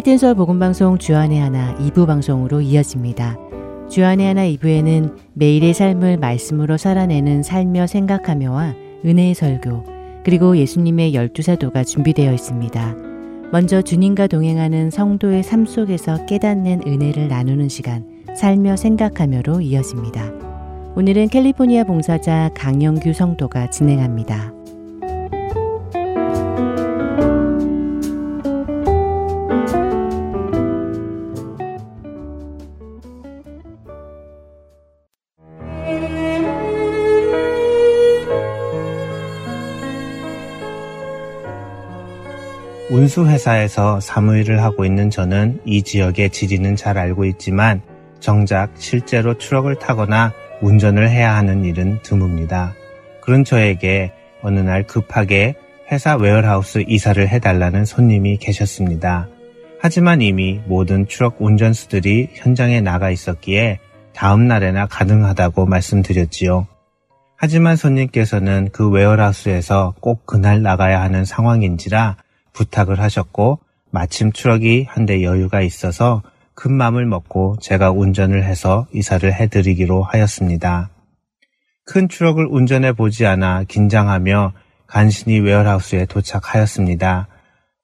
할텐서 복음방송 주안의 하나 2부 방송으로 이어집니다. 주안의 하나 2부에는 매일의 삶을 말씀으로 살아내는 살며 생각하며와 은혜의 설교, 그리고 예수님의 열두 사도가 준비되어 있습니다. 먼저 주님과 동행하는 성도의 삶 속에서 깨닫는 은혜를 나누는 시간, 살며 생각하며로 이어집니다. 오늘은 캘리포니아 봉사자 강영규 성도가 진행합니다. 운수회사에서 사무일을 하고 있는 저는 이 지역의 지리는 잘 알고 있지만 정작 실제로 트럭을 타거나 운전을 해야 하는 일은 드뭅니다. 그런 저에게 어느 날 급하게 회사 warehouse 이사를 해달라는 손님이 계셨습니다. 하지만 이미 모든 트럭 운전수들이 현장에 나가 있었기에 다음 날에나 가능하다고 말씀드렸지요. 하지만 손님께서는 그 웨어하우스에서 꼭 그날 나가야 하는 상황인지라 부탁을 하셨고 마침 트럭이 한 대 여유가 있어서 큰 맘을 먹고 제가 운전을 해서 이사를 해드리기로 하였습니다. 큰 트럭을 운전해 보지 않아 긴장하며 간신히 웨어하우스에 도착하였습니다.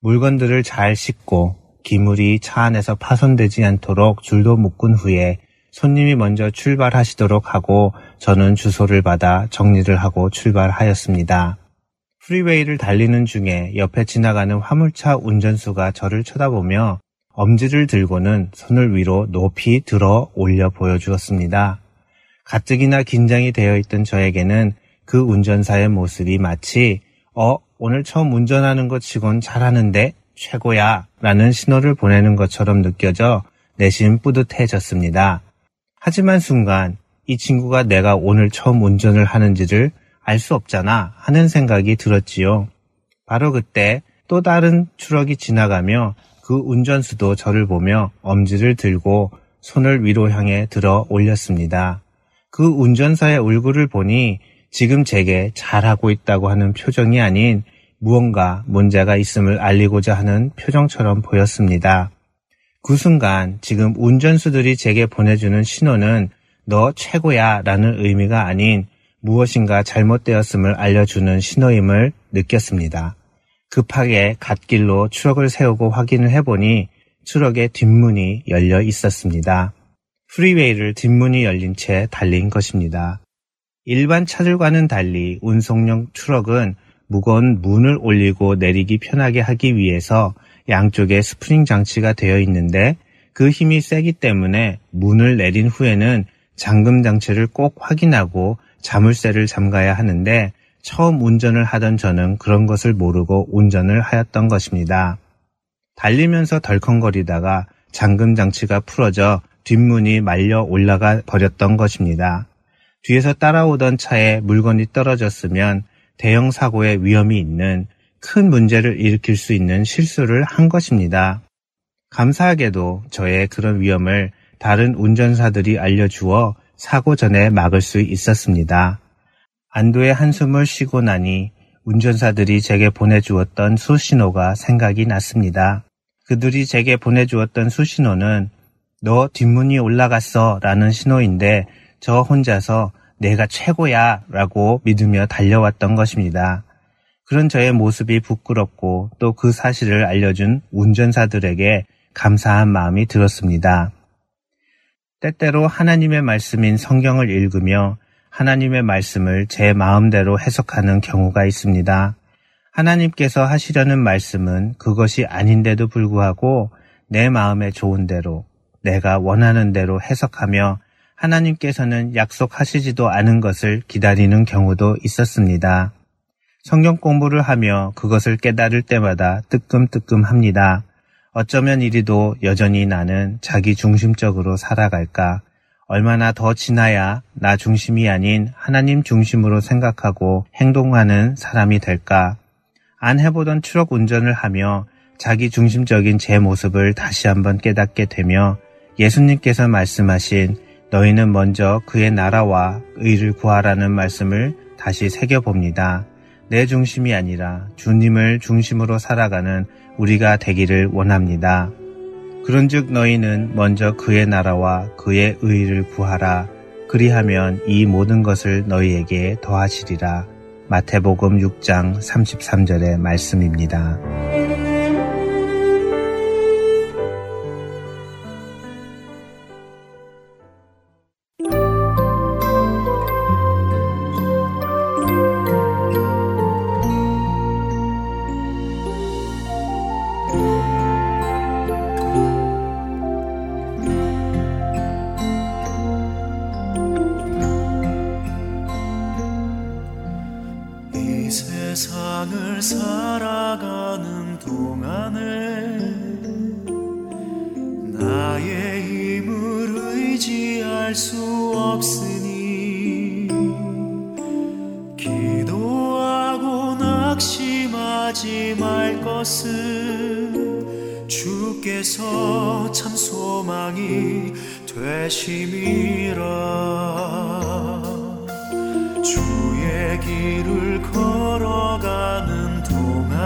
물건들을 잘 싣고 기물이 차 안에서 파손되지 않도록 줄도 묶은 후에 손님이 먼저 출발하시도록 하고 저는 주소를 받아 정리를 하고 출발하였습니다. 프리웨이를 달리는 중에 옆에 지나가는 화물차 운전수가 저를 쳐다보며 엄지를 들고는 손을 위로 높이 들어 올려 보여주었습니다. 가뜩이나 긴장이 되어 있던 저에게는 그 운전사의 모습이 마치 어, 오늘 처음 운전하는 것 치곤 잘하는데 최고야 라는 신호를 보내는 것처럼 느껴져 내심 뿌듯해졌습니다. 하지만 순간 이 친구가 내가 오늘 처음 운전을 하는지를 알 수 없잖아 하는 생각이 들었지요. 바로 그때 또 다른 트럭이 지나가며 그 운전수도 저를 보며 엄지를 들고 손을 위로 향해 들어 올렸습니다. 그 운전사의 얼굴을 보니 지금 제게 잘하고 있다고 하는 표정이 아닌 무언가 문제가 있음을 알리고자 하는 표정처럼 보였습니다. 그 순간 지금 운전수들이 제게 보내주는 신호는 너 최고야 라는 의미가 아닌 무엇인가 잘못되었음을 알려주는 신호임을 느꼈습니다. 급하게 갓길로 추럭을 세우고 확인을 해보니 추럭의 뒷문이 열려 있었습니다. 프리웨이를 뒷문이 열린 채 달린 것입니다. 일반 차들과는 달리 운송용 트럭은 무거운 문을 올리고 내리기 편하게 하기 위해서 양쪽에 스프링 장치가 되어 있는데 그 힘이 세기 때문에 문을 내린 후에는 잠금 장치를 꼭 확인하고 자물쇠를 잠가야 하는데 처음 운전을 하던 저는 그런 것을 모르고 운전을 하였던 것입니다. 달리면서 덜컹거리다가 잠금 장치가 풀어져 뒷문이 말려 올라가 버렸던 것입니다. 뒤에서 따라오던 차에 물건이 떨어졌으면 대형 사고의 위험이 있는 큰 문제를 일으킬 수 있는 실수를 한 것입니다. 감사하게도 저의 그런 위험을 다른 운전사들이 알려주어 사고 전에 막을 수 있었습니다. 안도의 한숨을 쉬고 나니 운전사들이 제게 보내주었던 수신호가 생각이 났습니다. 그들이 제게 보내주었던 수신호는 너 뒷문이 올라갔어 라는 신호인데 저 혼자서 내가 최고야 라고 믿으며 달려왔던 것입니다. 그런 저의 모습이 부끄럽고 또 그 사실을 알려준 운전사들에게 감사한 마음이 들었습니다. 때때로 하나님의 말씀인 성경을 읽으며 하나님의 말씀을 제 마음대로 해석하는 경우가 있습니다. 하나님께서 하시려는 말씀은 그것이 아닌데도 불구하고 내 마음에 좋은 대로 내가 원하는 대로 해석하며 하나님께서는 약속하시지도 않은 것을 기다리는 경우도 있었습니다. 성경 공부를 하며 그것을 깨달을 때마다 뜨끔뜨끔합니다. 어쩌면 이리도 여전히 나는 자기 중심적으로 살아갈까? 얼마나 더 지나야 나 중심이 아닌 하나님 중심으로 생각하고 행동하는 사람이 될까? 안 해보던 추억 운전을 하며 자기 중심적인 제 모습을 다시 한번 깨닫게 되며 예수님께서 말씀하신 너희는 먼저 그의 나라와 의를 구하라는 말씀을 다시 새겨봅니다. 내 중심이 아니라 주님을 중심으로 살아가는 우리가 되기를 원합니다. 그런즉 너희는 먼저 그의 나라와 그의 의를 구하라. 그리하면 이 모든 것을 너희에게 더하시리라. 마태복음 6장 33절의 말씀입니다.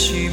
she you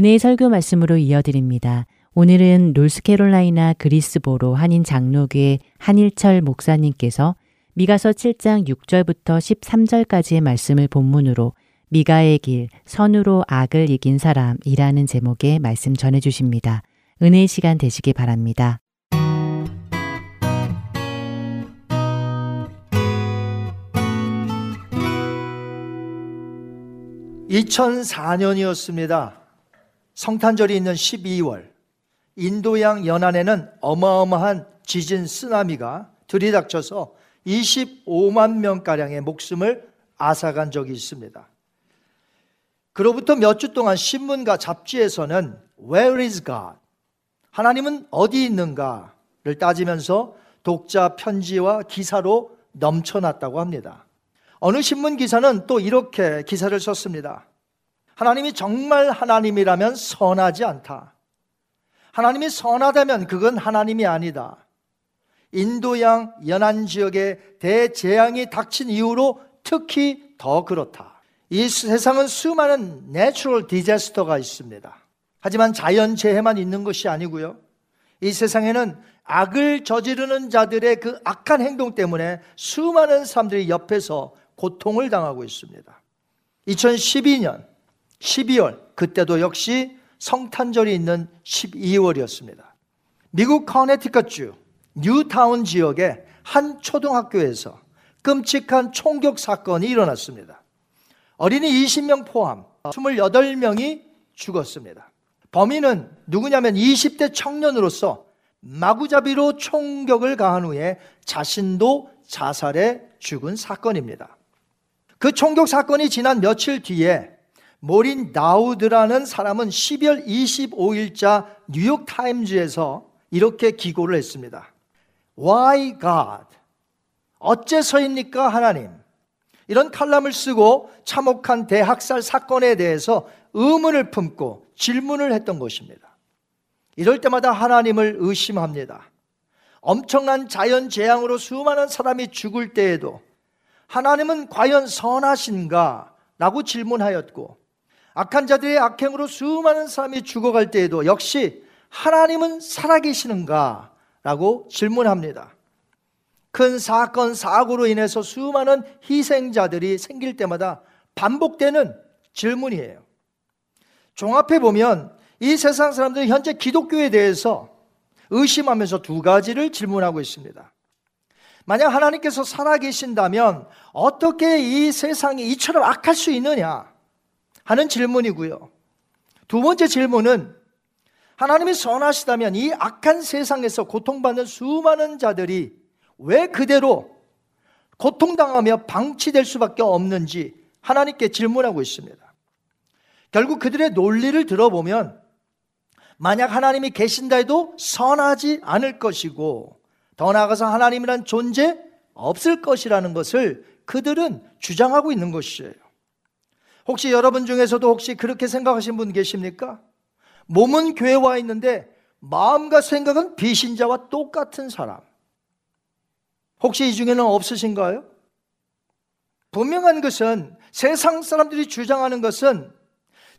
은혜의 설교 말씀으로 이어드립니다. 오늘은 롤스캐롤라이나 그리스보로 한인 장로교의 한일철 목사님께서 미가서 7장 6절부터 13절까지의 말씀을 본문으로 미가의 길, 선으로 악을 이긴 사람이라는 제목의 말씀 전해 주십니다. 은혜의 시간 되시기 바랍니다. (2004년이었습니다) 성탄절이 있는 12월 인도양 연안에는 어마어마한 지진 쓰나미가 들이닥쳐서 25만 명가량의 목숨을 앗아간 적이 있습니다. 그로부터 몇 주 동안 신문과 잡지에서는 Where is God? 하나님은 어디 있는가를 따지면서 독자 편지와 기사로 넘쳐났다고 합니다. 어느 신문 기사는 또 이렇게 기사를 썼습니다. 하나님이 정말 하나님이라면 선하지 않다. 하나님이 선하다면 그건 하나님이 아니다. 인도양 연안 지역에 대재앙이 닥친 이후로 특히 더 그렇다. 이 세상은 수많은 natural disaster가 있습니다. 하지만 자연재해만 있는 것이 아니고요. 이 세상에는 악을 저지르는 자들의 그 악한 행동 때문에 수많은 사람들이 옆에서 고통을 당하고 있습니다. 2012년 12월 그때도 역시 성탄절이 있는 12월이었습니다. 미국 커네티컷주 뉴타운 지역의 한 초등학교에서 끔찍한 총격 사건이 일어났습니다. 어린이 20명 포함 28명이 죽었습니다. 범인은 누구냐면 20대 청년으로서 마구잡이로 총격을 가한 후에 자신도 자살해 죽은 사건입니다. 그 총격 사건이 지난 며칠 뒤에 모린 다우드라는 사람은 12월 25일자 뉴욕 타임즈에서 이렇게 기고를 했습니다. Why God? 어째서입니까 하나님? 이런 칼럼을 쓰고 참혹한 대학살 사건에 대해서 의문을 품고 질문을 했던 것입니다. 이럴 때마다 하나님을 의심합니다. 엄청난 자연 재앙으로 수많은 사람이 죽을 때에도 하나님은 과연 선하신가? 라고 질문하였고 악한 자들의 악행으로 수많은 사람이 죽어갈 때에도 역시 하나님은 살아계시는가? 라고 질문합니다. 큰 사건, 사고로 인해서 수많은 희생자들이 생길 때마다 반복되는 질문이에요. 종합해 보면 이 세상 사람들이 현재 기독교에 대해서 의심하면서 두 가지를 질문하고 있습니다. 만약 하나님께서 살아계신다면 어떻게 이 세상이 이처럼 악할 수 있느냐 하는 질문이고요. 두 번째 질문은 하나님이 선하시다면 이 악한 세상에서 고통받는 수많은 자들이 왜 그대로 고통당하며 방치될 수밖에 없는지 하나님께 질문하고 있습니다. 결국 그들의 논리를 들어보면 만약 하나님이 계신다 해도 선하지 않을 것이고 더 나아가서 하나님이란 존재 없을 것이라는 것을 그들은 주장하고 있는 것이에요. 혹시 여러분 중에서도 혹시 그렇게 생각하신 분 계십니까? 몸은 교회 와 있는데 마음과 생각은 비신자와 똑같은 사람. 혹시 이 중에는 없으신가요? 분명한 것은 세상 사람들이 주장하는 것은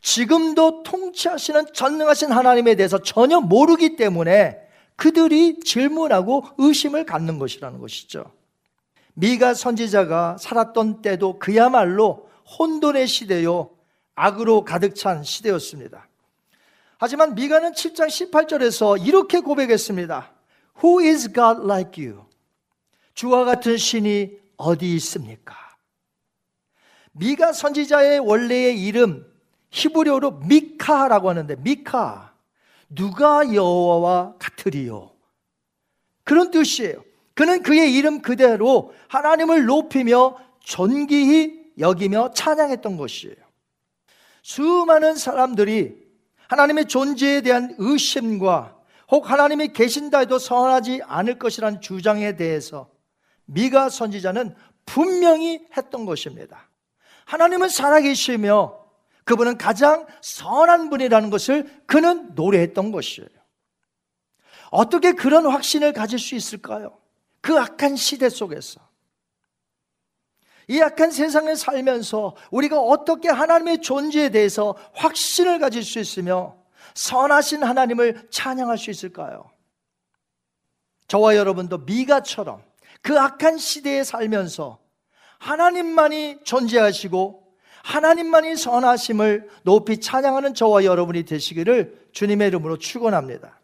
지금도 통치하시는 전능하신 하나님에 대해서 전혀 모르기 때문에 그들이 질문하고 의심을 갖는 것이라는 것이죠. 미가 선지자가 살았던 때도 그야말로 혼돈의 시대요, 악으로 가득 찬 시대였습니다. 하지만 미가는 7장 18절에서 이렇게 고백했습니다. Who is God like you? 주와 같은 신이 어디 있습니까? 미가 선지자의 원래의 이름 히브리어로 미카라고 하는데 미카 누가 여호와와 같으리요? 그런 뜻이에요. 그는 그의 이름 그대로 하나님을 높이며 존귀히 여기며 찬양했던 것이에요. 수많은 사람들이 하나님의 존재에 대한 의심과 혹 하나님이 계신다 해도 선하지 않을 것이라는 주장에 대해서 미가 선지자는 분명히 했던 것입니다. 하나님은 살아계시며 그분은 가장 선한 분이라는 것을 그는 노래했던 것이에요. 어떻게 그런 확신을 가질 수 있을까요? 그 악한 시대 속에서. 이 약한 세상에 살면서 우리가 어떻게 하나님의 존재에 대해서 확신을 가질 수 있으며 선하신 하나님을 찬양할 수 있을까요? 저와 여러분도 미가처럼 그 악한 시대에 살면서 하나님만이 존재하시고 하나님만이 선하심을 높이 찬양하는 저와 여러분이 되시기를 주님의 이름으로 축원합니다.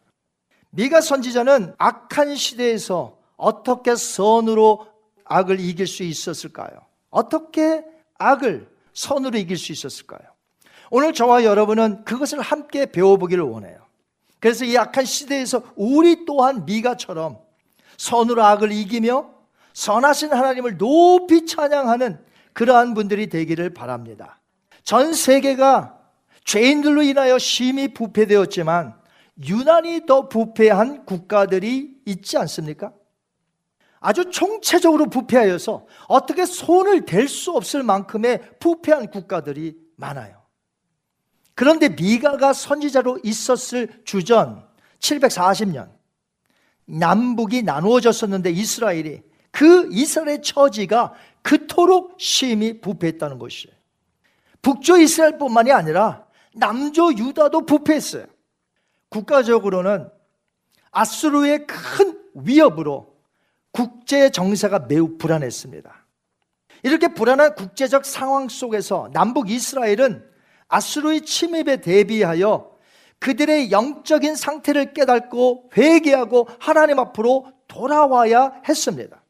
미가 선지자는 악한 시대에서 어떻게 선으로 악을 이길 수 있었을까요? 어떻게 악을 선으로 이길 수 있었을까요? 오늘 저와 여러분은 그것을 함께 배워보기를 원해요. 그래서 이 악한 시대에서 우리 또한 미가처럼 선으로 악을 이기며 선하신 하나님을 높이 찬양하는 그러한 분들이 되기를 바랍니다. 전 세계가 죄인들로 인하여 심히 부패되었지만 유난히 더 부패한 국가들이 있지 않습니까? 아주 총체적으로 부패하여서 어떻게 손을 댈 수 없을 만큼의 부패한 국가들이 많아요. 그런데 미가가 선지자로 있었을 주전 740년 남북이 나누어졌었는데 이스라엘이 그 이스라엘의 처지가 그토록 심히 부패했다는 것이에요. 북조 이스라엘뿐만이 아니라 남조 유다도 부패했어요. 국가적으로는 아수르의 큰 위협으로 국제 정세가 매우 불안했습니다. 이렇게 불안한 국제적 상황 속에서 남북 이스라엘은 아수르의 침입에 대비하여 그들의 영적인 상태를 깨닫고 회개하고 하나님 앞으로 돌아와야 했습니다.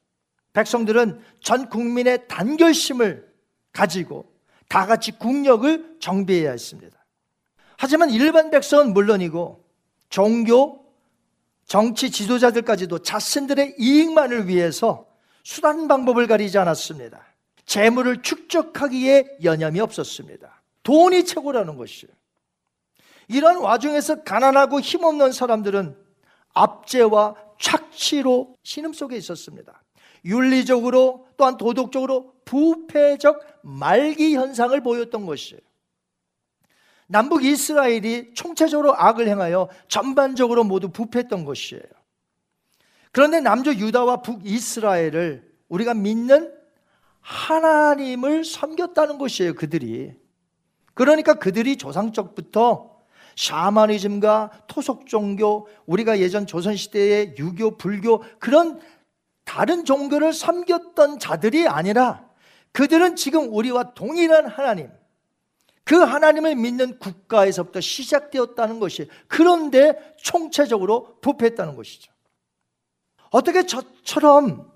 백성들은 전 국민의 단결심을 가지고 다 같이 국력을 정비해야 했습니다. 하지만 일반 백성은 물론이고 종교, 정치 지도자들까지도 자신들의 이익만을 위해서 수단 방법을 가리지 않았습니다. 재물을 축적하기에 여념이 없었습니다. 돈이 최고라는 것이에요. 이런 와중에서 가난하고 힘없는 사람들은 압제와 착취로 신음 속에 있었습니다. 윤리적으로 또한 도덕적으로 부패적 말기 현상을 보였던 것이에요. 남북 이스라엘이 총체적으로 악을 행하여 전반적으로 모두 부패했던 것이에요. 그런데 남조 유다와 북 이스라엘을 우리가 믿는 하나님을 섬겼다는 것이에요, 그들이. 그러니까 그들이 조상적부터 샤머니즘과 토속 종교, 우리가 예전 조선 시대의 유교, 불교, 그런 다른 종교를 섬겼던 자들이 아니라 그들은 지금 우리와 동일한 하나님, 그 하나님을 믿는 국가에서부터 시작되었다는 것이 그런데 총체적으로 부패했다는 것이죠. 어떻게 저처럼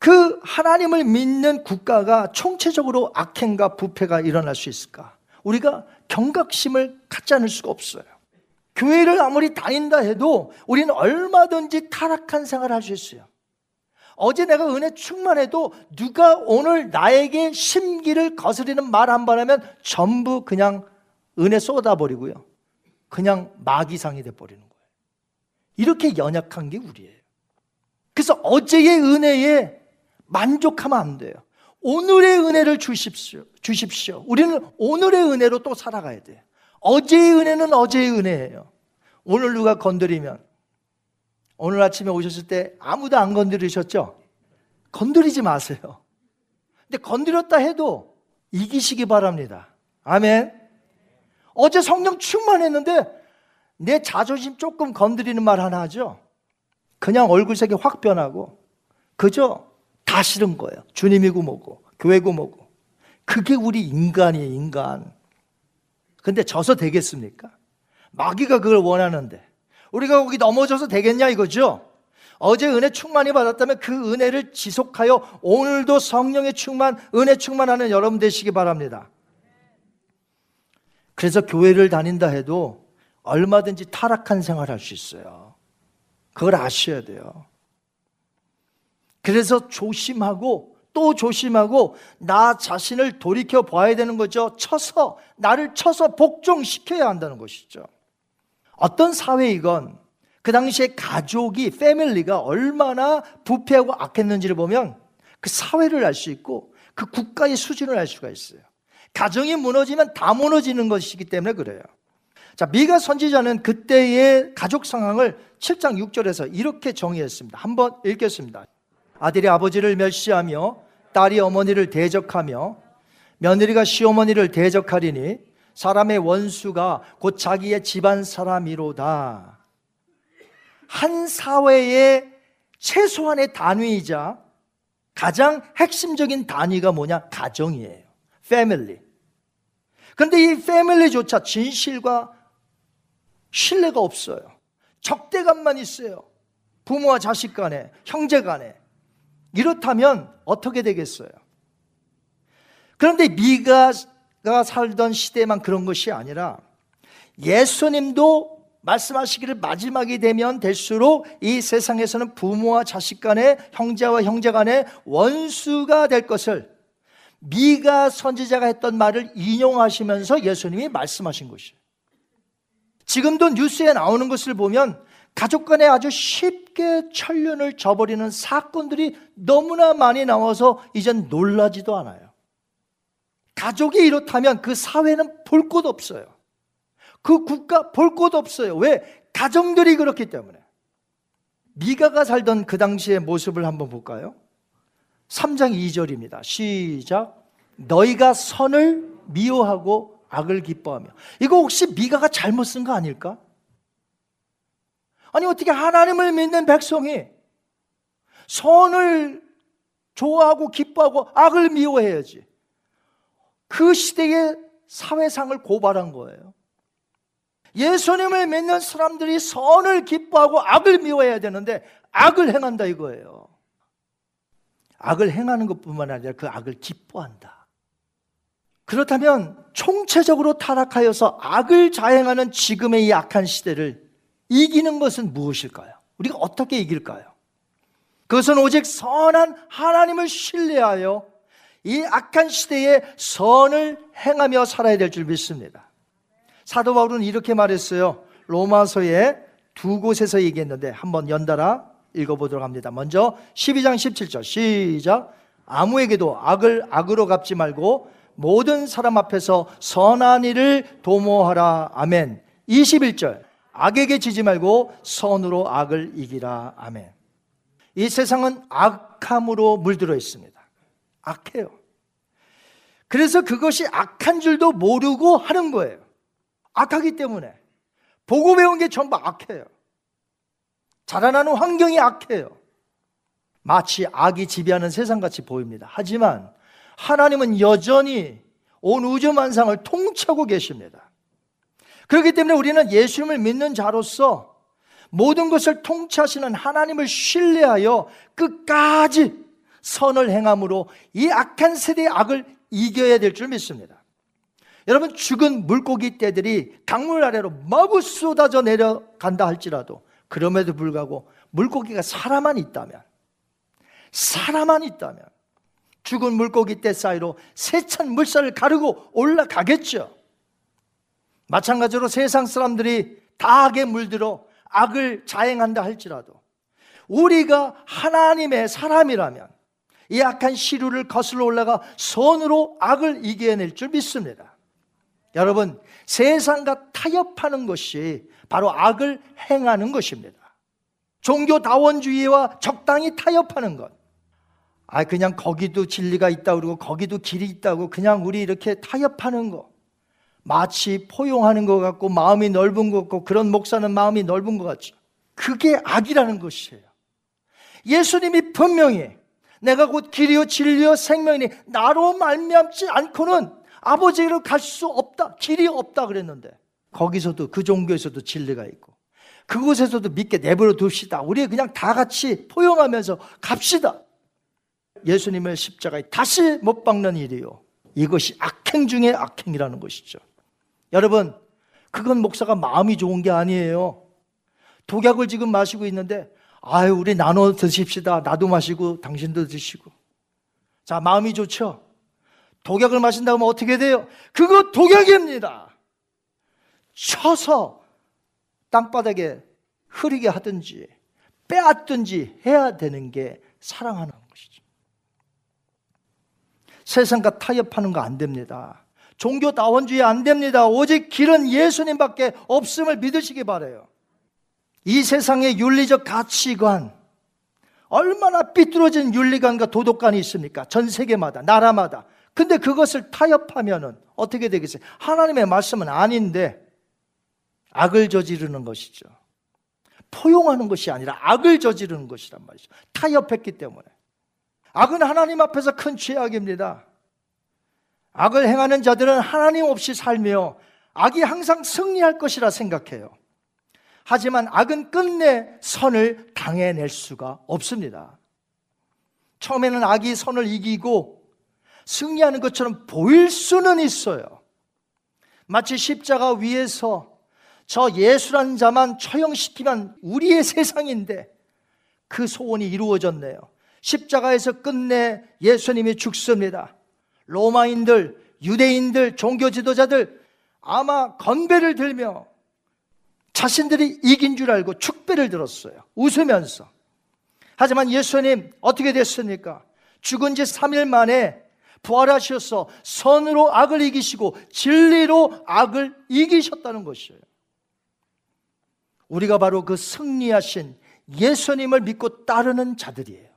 그 하나님을 믿는 국가가 총체적으로 악행과 부패가 일어날 수 있을까? 우리가 경각심을 갖지 않을 수가 없어요. 교회를 아무리 다닌다 해도 우리는 얼마든지 타락한 생활을 할 수 있어요. 어제 내가 은혜 충만해도 누가 오늘 나에게 심기를 거스리는 말 한 번 하면 전부 그냥 은혜 쏟아버리고요. 그냥 마귀상이 돼버리는 거예요. 이렇게 연약한 게 우리예요. 그래서 어제의 은혜에 만족하면 안 돼요. 오늘의 은혜를 주십시오. 주십시오. 우리는 오늘의 은혜로 또 살아가야 돼요. 어제의 은혜는 어제의 은혜예요. 오늘 누가 건드리면 오늘 아침에 오셨을 때 아무도 안 건드리셨죠? 건드리지 마세요. 근데 건드렸다 해도 이기시기 바랍니다. 아멘. 어제 성령 충만했는데 내 자존심 조금 건드리는 말 하나 하죠? 그냥 얼굴색이 확 변하고 그저 다 싫은 거예요. 주님이고 뭐고 교회고 뭐고. 그게 우리 인간이에요, 인간. 근데 져서 되겠습니까? 마귀가 그걸 원하는데 우리가 거기 넘어져서 되겠냐 이거죠? 어제 은혜 충만히 받았다면 그 은혜를 지속하여 오늘도 성령의 충만, 은혜 충만하는 여러분 되시기 바랍니다. 그래서 교회를 다닌다 해도 얼마든지 타락한 생활을 할수 있어요. 그걸 아셔야 돼요. 그래서 조심하고 또 조심하고 나 자신을 돌이켜 봐야 되는 거죠. 쳐서, 나를 쳐서 복종시켜야 한다는 것이죠. 어떤 사회이건 그 당시에 가족이, 패밀리가 얼마나 부패하고 악했는지를 보면 그 사회를 알 수 있고 그 국가의 수준을 알 수가 있어요. 가정이 무너지면 다 무너지는 것이기 때문에 그래요. 자, 미가 선지자는 그때의 가족 상황을 7장 6절에서 이렇게 정의했습니다. 한번 읽겠습니다. 아들이 아버지를 멸시하며 딸이 어머니를 대적하며 며느리가 시어머니를 대적하리니 사람의 원수가 곧 자기의 집안 사람이로다. 한 사회의 최소한의 단위이자 가장 핵심적인 단위가 뭐냐? 가정이에요. 패밀리. 그런데 이 패밀리조차 진실과 신뢰가 없어요. 적대감만 있어요. 부모와 자식 간에, 형제 간에. 이렇다면 어떻게 되겠어요? 그런데 미가 미 가가 살던 시대만 그런 것이 아니라 예수님도 말씀하시기를 마지막이 되면 될수록 이 세상에서는 부모와 자식 간에 형제와 형제 간에 원수가 될 것을 미가 선지자가 했던 말을 인용하시면서 예수님이 말씀하신 것이에요. 지금도 뉴스에 나오는 것을 보면 가족 간에 아주 쉽게 천륜을 저버리는 사건들이 너무나 많이 나와서 이젠 놀라지도 않아요. 가족이 이렇다면 그 사회는 볼 곳 없어요. 그 국가 볼 곳 없어요. 왜? 가정들이 그렇기 때문에. 미가가 살던 그 당시의 모습을 한번 볼까요? 3장 2절입니다. 시작. 너희가 선을 미워하고 악을 기뻐하며. 이거 혹시 미가가 잘못 쓴 거 아닐까? 아니, 어떻게 하나님을 믿는 백성이 선을 좋아하고 기뻐하고 악을 미워해야지. 그 시대의 사회상을 고발한 거예요. 예수님을 믿는 사람들이 선을 기뻐하고 악을 미워해야 되는데 악을 행한다 이거예요. 악을 행하는 것뿐만 아니라 그 악을 기뻐한다. 그렇다면 총체적으로 타락하여서 악을 자행하는 지금의 이 악한 시대를 이기는 것은 무엇일까요? 우리가 어떻게 이길까요? 그것은 오직 선한 하나님을 신뢰하여 이 악한 시대에 선을 행하며 살아야 될 줄 믿습니다. 사도 바울은 이렇게 말했어요. 로마서에 두 곳에서 얘기했는데 한번 연달아 읽어보도록 합니다. 먼저 12장 17절 시작. 아무에게도 악을 악으로 갚지 말고 모든 사람 앞에서 선한 일을 도모하라. 아멘. 21절. 악에게 지지 말고 선으로 악을 이기라. 아멘. 이 세상은 악함으로 물들어 있습니다 악해요 그래서 그것이 악한 줄도 모르고 하는 거예요 악하기 때문에 보고 배운 게 전부 악해요 자라나는 환경이 악해요. 마치 악이 지배하는 세상같이 보입니다. 하지만 하나님은 여전히 온 우주 만상을 통치하고 계십니다. 그렇기 때문에 우리는 예수님을 믿는 자로서 모든 것을 통치하시는 하나님을 신뢰하여 끝까지 선을 행함으로 이 악한 세대의 악을 이겨야 될 줄 믿습니다. 여러분 죽은 물고기 떼들이 강물 아래로 마구 쏟아져 내려간다 할지라도 그럼에도 불구하고 물고기가 살아만 있다면, 살아만 있다면, 죽은 물고기 떼 사이로 세찬 물살을 가르고 올라가겠죠. 마찬가지로 세상 사람들이 다 악에 물들어 악을 자행한다 할지라도 우리가 하나님의 사람이라면 이 악한 시루를 거슬러 올라가 손으로 악을 이겨낼 줄 믿습니다. 여러분, 세상과 타협하는 것이 바로 악을 행하는 것입니다. 종교다원주의와 적당히 타협하는 것. 아, 그냥 거기도 진리가 있다 그러고 거기도 길이 있다고 그냥 우리 이렇게 타협하는 거. 마치 포용하는 것 같고 마음이 넓은 것 같고 그런 목사는 마음이 넓은 것 같죠. 그게 악이라는 것이에요. 예수님이 분명히 내가 곧 길이요 진리요 생명이니 나로 말미암지 않고는 아버지로 갈 수 없다. 길이 없다 그랬는데 거기서도 그 종교에서도 진리가 있고 그곳에서도 믿게 내버려 둡시다. 우리 그냥 다 같이 포용하면서 갑시다. 예수님을 십자가에 다시 못 박는 일이요. 이것이 악행 중의 악행이라는 것이죠. 여러분, 그건 목사가 마음이 좋은 게 아니에요. 독약을 지금 마시고 있는데, 아유, 우리 나눠 드십시다. 나도 마시고, 당신도 드시고. 자, 마음이 좋죠? 독약을 마신다고 하면 어떻게 돼요? 그거 독약입니다. 쳐서 땅바닥에 흐리게 하든지 빼앗든지 해야 되는 게 사랑하는 것이죠. 세상과 타협하는 거 안 됩니다. 종교 다원주의 안 됩니다. 오직 길은 예수님밖에 없음을 믿으시기 바래요. 이 세상의 윤리적 가치관 얼마나 삐뚤어진 윤리관과 도덕관이 있습니까? 전 세계마다 나라마다. 근데 그것을 타협하면은 어떻게 되겠어요? 하나님의 말씀은 아닌데 악을 저지르는 것이죠. 포용하는 것이 아니라 악을 저지르는 것이란 말이죠. 타협했기 때문에. 악은 하나님 앞에서 큰 죄악입니다. 악을 행하는 자들은 하나님 없이 살며 악이 항상 승리할 것이라 생각해요. 하지만 악은 끝내 선을 당해낼 수가 없습니다. 처음에는 악이 선을 이기고 승리하는 것처럼 보일 수는 있어요. 마치 십자가 위에서 저 예수란 자만 처형시키면 우리의 세상인데 그 소원이 이루어졌네요. 십자가에서 끝내 예수님이 죽습니다. 로마인들, 유대인들, 종교 지도자들 아마 건배를 들며 자신들이 이긴 줄 알고 축배를 들었어요. 웃으면서. 하지만 예수님 어떻게 됐습니까? 죽은 지 3일 만에 부활하셔서 선으로 악을 이기시고 진리로 악을 이기셨다는 것이에요. 우리가 바로 그 승리하신 예수님을 믿고 따르는 자들이에요.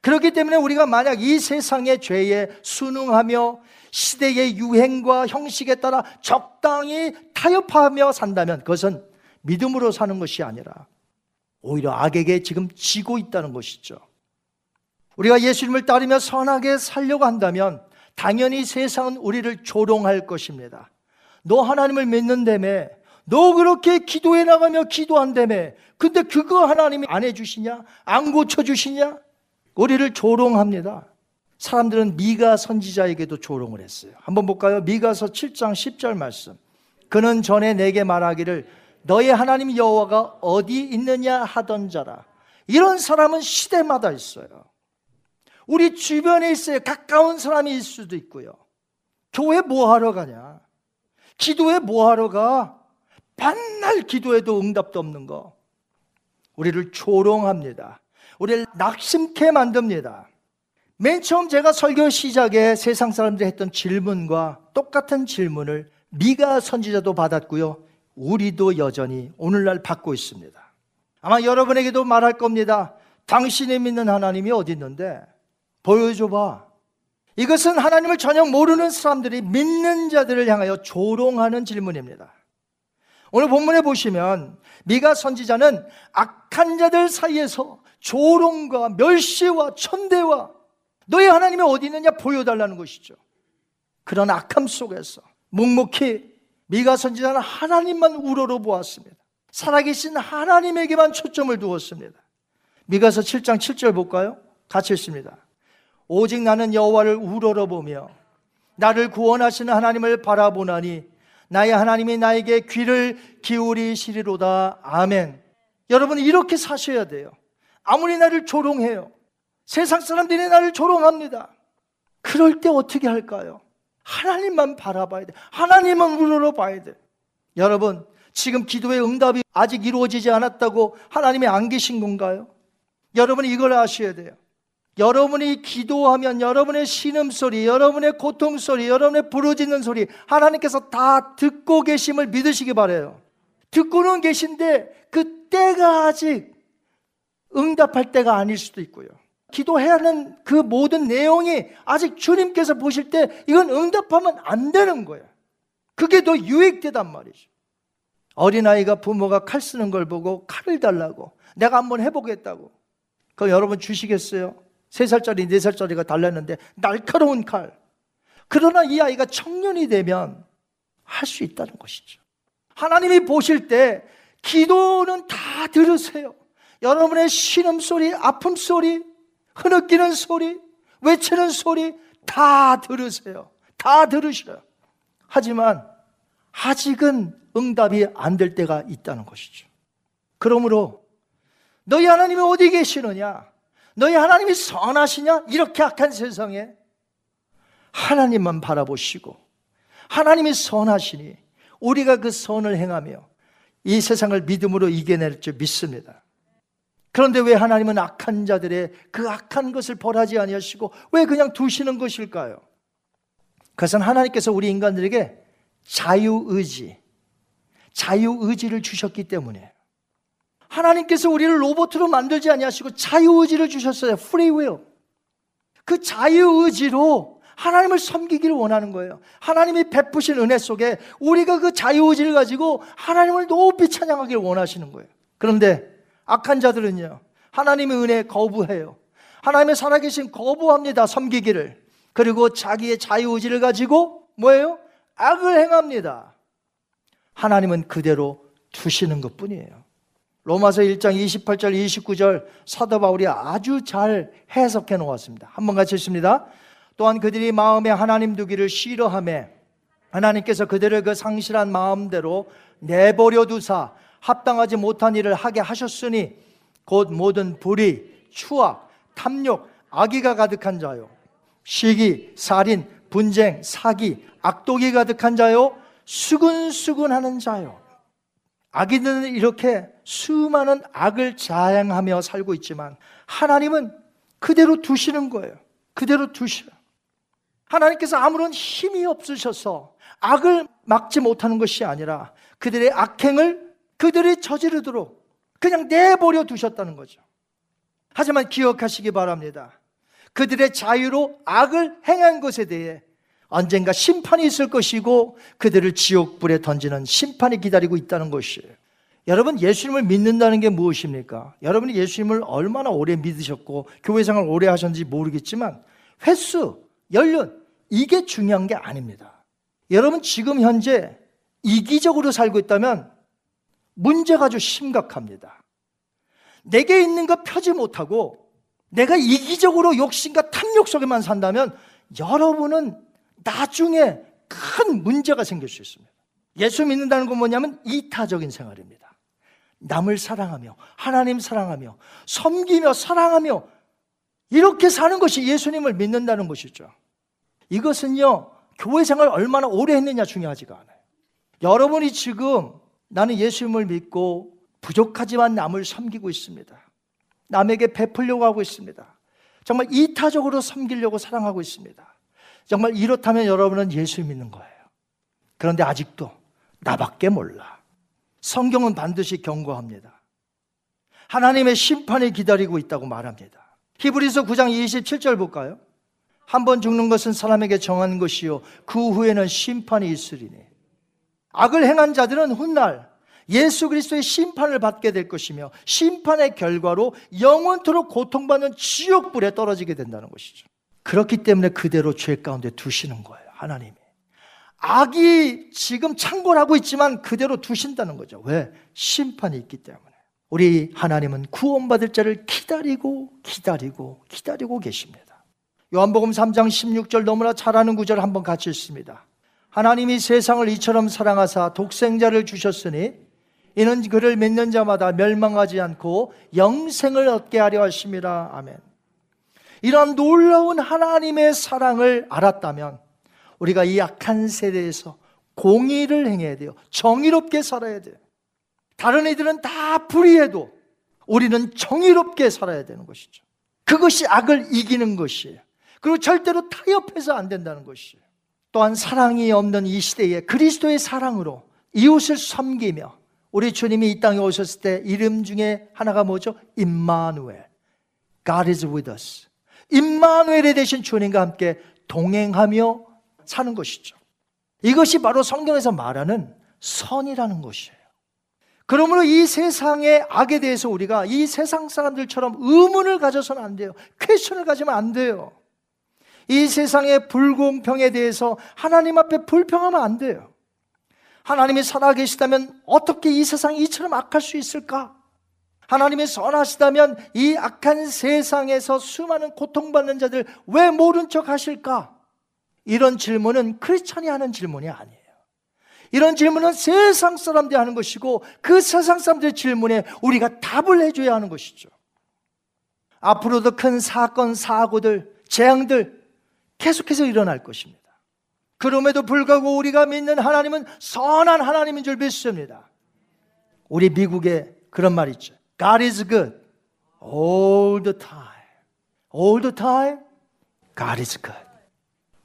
그렇기 때문에 우리가 만약 이 세상의 죄에 순응하며 시대의 유행과 형식에 따라 적당히 타협하며 산다면 그것은 믿음으로 사는 것이 아니라 오히려 악에게 지금 지고 있다는 것이죠. 우리가 예수님을 따르며 선하게 살려고 한다면 당연히 세상은 우리를 조롱할 것입니다. 너 하나님을 믿는다며 너 그렇게 기도해 나가며 기도한다며 근데 그거 하나님이 안 해주시냐? 안 고쳐주시냐? 우리를 조롱합니다. 사람들은 미가 선지자에게도 조롱을 했어요. 한번 볼까요? 미가서 7장 10절 말씀. 그는 전에 내게 말하기를 너의 하나님 여호와가 어디 있느냐 하던 자라. 이런 사람은 시대마다 있어요. 우리 주변에 있어요. 가까운 사람이 있을 수도 있고요. 교회 뭐 하러 가냐? 기도에 뭐 하러 가? 반날 기도해도 응답도 없는 거. 우리를 조롱합니다. 우리를 낙심케 만듭니다. 맨 처음 제가 설교 시작에 세상 사람들이 했던 질문과 똑같은 질문을 미가 선지자도 받았고요. 우리도 여전히 오늘날 받고 있습니다. 아마 여러분에게도 말할 겁니다. 당신이 믿는 하나님이 어디 있는데 보여줘 봐. 이것은 하나님을 전혀 모르는 사람들이 믿는 자들을 향하여 조롱하는 질문입니다. 오늘 본문에 보시면 미가 선지자는 악한 자들 사이에서 조롱과 멸시와 천대와 너희 하나님이 어디 있느냐 보여달라는 것이죠. 그런 악함 속에서 묵묵히 미가 선지자는 하나님만 우러러 보았습니다. 살아계신 하나님에게만 초점을 두었습니다. 미가서 7장 7절 볼까요? 같이 읽습니다. 오직 나는 여호와를 우러러 보며 나를 구원하시는 하나님을 바라보나니 나의 하나님이 나에게 귀를 기울이시리로다. 아멘. 여러분 이렇게 사셔야 돼요. 아무리 나를 조롱해요. 세상 사람들이 나를 조롱합니다. 그럴 때 어떻게 할까요? 하나님만 바라봐야 돼. 하나님만 우러러 봐야 돼. 여러분, 지금 기도의 응답이 아직 이루어지지 않았다고 하나님이 안 계신 건가요? 여러분이 이걸 아셔야 돼요. 여러분이 기도하면 여러분의 신음소리, 여러분의 고통소리, 여러분의 부르짖는 소리 하나님께서 다 듣고 계심을 믿으시기 바래요. 듣고는 계신데 그 때가 아직 응답할 때가 아닐 수도 있고요. 기도해야 하는 그 모든 내용이 아직 주님께서 보실 때 이건 응답하면 안 되는 거예요. 그게 더 유익되단 말이죠. 어린아이가 부모가 칼 쓰는 걸 보고 칼을 달라고 내가 한번 해보겠다고. 그럼 여러분 주시겠어요? 3살짜리, 4살짜리가 달랐는데 날카로운 칼. 그러나 이 아이가 청년이 되면 할 수 있다는 것이죠. 하나님이 보실 때 기도는 다 들으세요. 여러분의 신음소리, 아픔소리, 흐느끼는 소리, 외치는 소리 다 들으세요. 다 들으셔요. 하지만 아직은 응답이 안 될 때가 있다는 것이죠. 그러므로 너희 하나님이 어디 계시느냐? 너희 하나님이 선하시냐? 이렇게 악한 세상에 하나님만 바라보시고 하나님이 선하시니 우리가 그 선을 행하며 이 세상을 믿음으로 이겨낼 줄 믿습니다. 그런데 왜 하나님은 악한 자들의 그 악한 것을 벌하지 아니하시고 왜 그냥 두시는 것일까요? 그것은 하나님께서 우리 인간들에게 자유의지, 자유의지를 주셨기 때문에 하나님께서 우리를 로봇으로 만들지 아니하시고 자유의지를 주셨어요. free will. 그 자유의지로 하나님을 섬기기를 원하는 거예요. 하나님이 베푸신 은혜 속에 우리가 그 자유의지를 가지고 하나님을 높이 찬양하기를 원하시는 거예요. 그런데 악한 자들은요, 하나님의 은혜 거부해요. 하나님의 살아계신 거부합니다. 섬기기를. 그리고 자기의 자유의지를 가지고 뭐예요? 악을 행합니다. 하나님은 그대로 두시는 것 뿐이에요. 로마서 1장 28절, 29절 사도 바울이 아주 잘 해석해 놓았습니다. 한번 같이 읽습니다. 또한 그들이 마음에 하나님 두기를 싫어함에 하나님께서 그들을 그 상실한 마음대로 내버려 두사 합당하지 못한 일을 하게 하셨으니 곧 모든 불의, 추악, 탐욕, 악의가 가득한 자요. 시기, 살인, 분쟁, 사기, 악독이 가득한 자요. 수근수근하는 자요. 악인들은 이렇게 수많은 악을 자행하며 살고 있지만 하나님은 그대로 두시는 거예요. 그대로 두셔. 하나님께서 아무런 힘이 없으셔서 악을 막지 못하는 것이 아니라 그들의 악행을 그들이 저지르도록 그냥 내버려 두셨다는 거죠. 하지만 기억하시기 바랍니다. 그들의 자유로 악을 행한 것에 대해 언젠가 심판이 있을 것이고 그들을 지옥불에 던지는 심판이 기다리고 있다는 것이에요. 여러분 예수님을 믿는다는 게 무엇입니까? 여러분이 예수님을 얼마나 오래 믿으셨고 교회 생활 오래 하셨는지 모르겠지만 횟수, 연륜 이게 중요한 게 아닙니다. 여러분 지금 현재 이기적으로 살고 있다면 문제가 아주 심각합니다. 내게 있는 거 펴지 못하고 내가 이기적으로 욕심과 탐욕 속에만 산다면 여러분은 나중에 큰 문제가 생길 수 있습니다. 예수 믿는다는 건 뭐냐면 이타적인 생활입니다. 남을 사랑하며 하나님 사랑하며 섬기며 사랑하며 이렇게 사는 것이 예수님을 믿는다는 것이죠. 이것은요, 교회 생활 얼마나 오래 했느냐 중요하지가 않아요. 여러분이 지금 나는 예수님을 믿고 부족하지만 남을 섬기고 있습니다. 남에게 베풀려고 하고 있습니다. 정말 이타적으로 섬기려고 사랑하고 있습니다. 정말 이렇다면 여러분은 예수 믿는 거예요. 그런데 아직도 나밖에 몰라. 성경은 반드시 경고합니다. 하나님의 심판이 기다리고 있다고 말합니다. 히브리서 9장 27절 볼까요? 한 번 죽는 것은 사람에게 정한 것이요 그 후에는 심판이 있으리니 악을 행한 자들은 훗날 예수 그리스도의 심판을 받게 될 것이며 심판의 결과로 영원토록 고통받는 지옥불에 떨어지게 된다는 것이죠. 그렇기 때문에 그대로 죄 가운데 두시는 거예요. 하나님이. 악이 지금 창궐하고 있지만 그대로 두신다는 거죠. 왜? 심판이 있기 때문에. 우리 하나님은 구원받을 자를 기다리고 기다리고 기다리고 계십니다. 요한복음 3장 16절 너무나 잘 아는 구절 한번 같이 읽습니다. 하나님이 세상을 이처럼 사랑하사 독생자를 주셨으니 이는 그를 믿는 자마다 멸망하지 않고 영생을 얻게 하려 하심이라. 아멘. 이런 놀라운 하나님의 사랑을 알았다면 우리가 이 약한 세대에서 공의를 행해야 돼요. 정의롭게 살아야 돼요. 다른 애들은 다 불의해도 우리는 정의롭게 살아야 되는 것이죠. 그것이 악을 이기는 것이에요. 그리고 절대로 타협해서 안 된다는 것이에요. 또한 사랑이 없는 이 시대에 그리스도의 사랑으로 이웃을 섬기며 우리 주님이 이 땅에 오셨을 때 이름 중에 하나가 뭐죠? 임마누엘. God is with us. 임마누엘에 대신 주님과 함께 동행하며 사는 것이죠. 이것이 바로 성경에서 말하는 선이라는 것이에요. 그러므로 이 세상의 악에 대해서 우리가 이 세상 사람들처럼 의문을 가져서는 안 돼요. 퀘션을 가지면 안 돼요. 이 세상의 불공평에 대해서 하나님 앞에 불평하면 안 돼요. 하나님이 살아계시다면 어떻게 이 세상이 이처럼 악할 수 있을까? 하나님이 선하시다면 이 악한 세상에서 수많은 고통받는 자들 왜 모른 척 하실까? 이런 질문은 크리스천이 하는 질문이 아니에요. 이런 질문은 세상 사람들이 하는 것이고 그 세상 사람들의 질문에 우리가 답을 해줘야 하는 것이죠. 앞으로도 큰 사건, 사고들, 재앙들 계속해서 일어날 것입니다. 그럼에도 불구하고 우리가 믿는 하나님은 선한 하나님인 줄 믿습니다. 우리 미국에 그런 말 있죠. God is good all the time. All the time, God is good.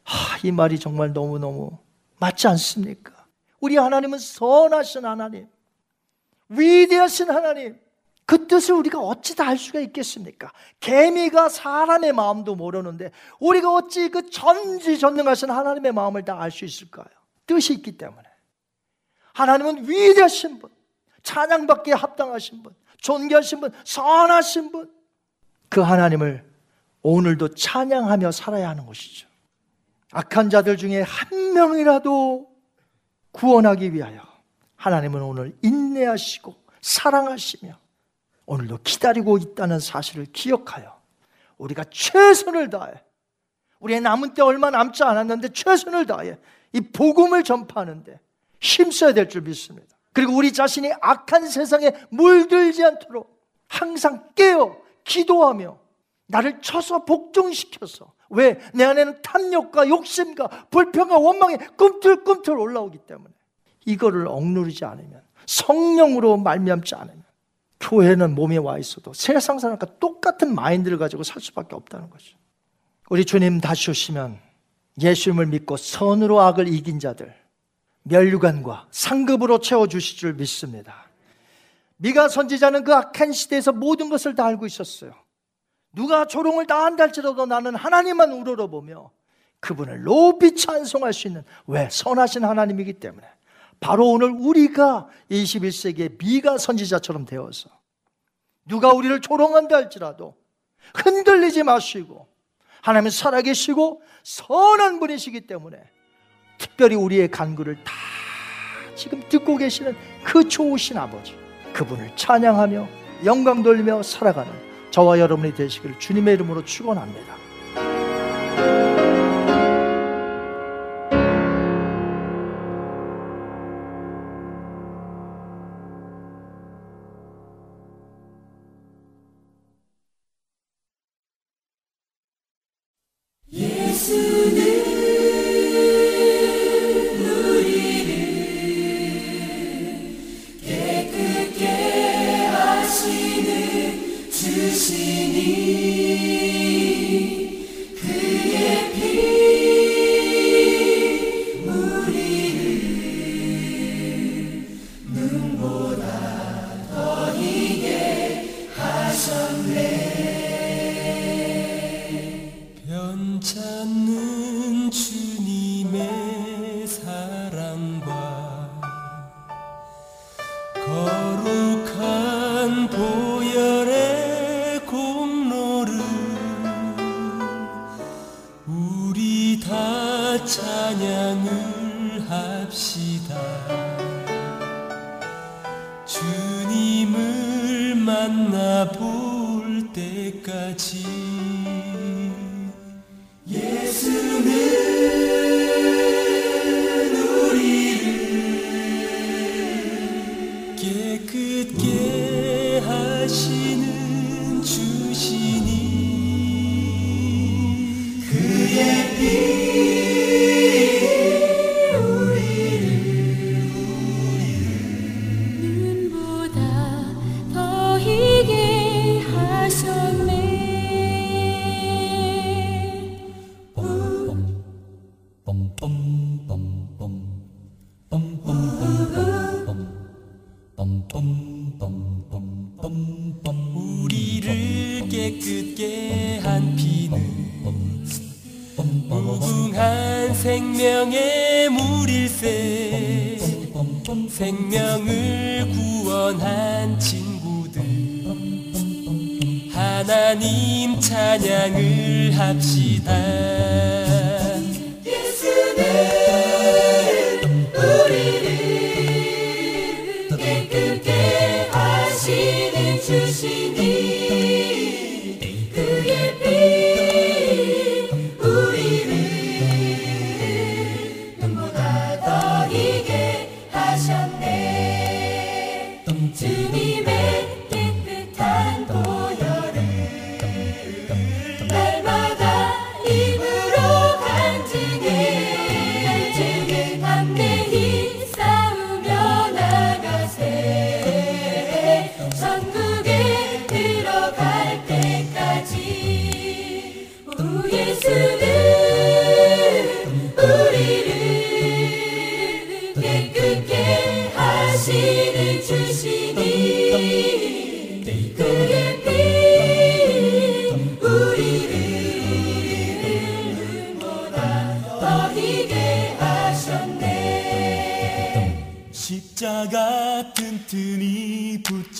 하, 이 말이 정말 너무너무 맞지 않습니까? 우리 하나님은 선하신 하나님, 위대하신 하나님, 그 뜻을 우리가 어찌 다 알 수가 있겠습니까? 개미가 사람의 마음도 모르는데 우리가 어찌 그 전지전능하신 하나님의 마음을 다 알 수 있을까요? 뜻이 있기 때문에. 하나님은 위대하신 분, 찬양받기에 합당하신 분, 존귀하신 분, 선하신 분. 그 하나님을 오늘도 찬양하며 살아야 하는 것이죠. 악한 자들 중에 한 명이라도 구원하기 위하여 하나님은 오늘 인내하시고 사랑하시며 오늘도 기다리고 있다는 사실을 기억하여 우리가 최선을 다해 우리의 남은 때 얼마 남지 않았는데 최선을 다해 이 복음을 전파하는데 힘써야 될 줄 믿습니다. 그리고 우리 자신이 악한 세상에 물들지 않도록 항상 깨어 기도하며 나를 쳐서 복종시켜서 왜? 내 안에는 탐욕과 욕심과 불평과 원망이 꿈틀꿈틀 올라오기 때문에 이거를 억누르지 않으면 성령으로 말미암지 않으면 교회는 몸에 와 있어도 세상 사람과 똑같은 마인드를 가지고 살 수밖에 없다는 거죠. 우리 주님 다시 오시면 예수님을 믿고 선으로 악을 이긴 자들 멸류관과 상급으로 채워 주실 줄 믿습니다. 미가 선지자는 그 악한 시대에서 모든 것을 다 알고 있었어요. 누가 조롱을 다 한다 할지라도 나는 하나님만 우러러보며 그분을 높이 찬송할 수 있는 왜 선하신 하나님이기 때문에 바로 오늘 우리가 21세기의 미가 선지자처럼 되어서 누가 우리를 조롱한다 할지라도 흔들리지 마시고 하나님은 살아계시고 선한 분이시기 때문에 특별히 우리의 간구를 다 지금 듣고 계시는 그 좋으신 아버지 그분을 찬양하며 영광 돌리며 살아가는 저와 여러분이 되시기를 주님의 이름으로 축원합니다.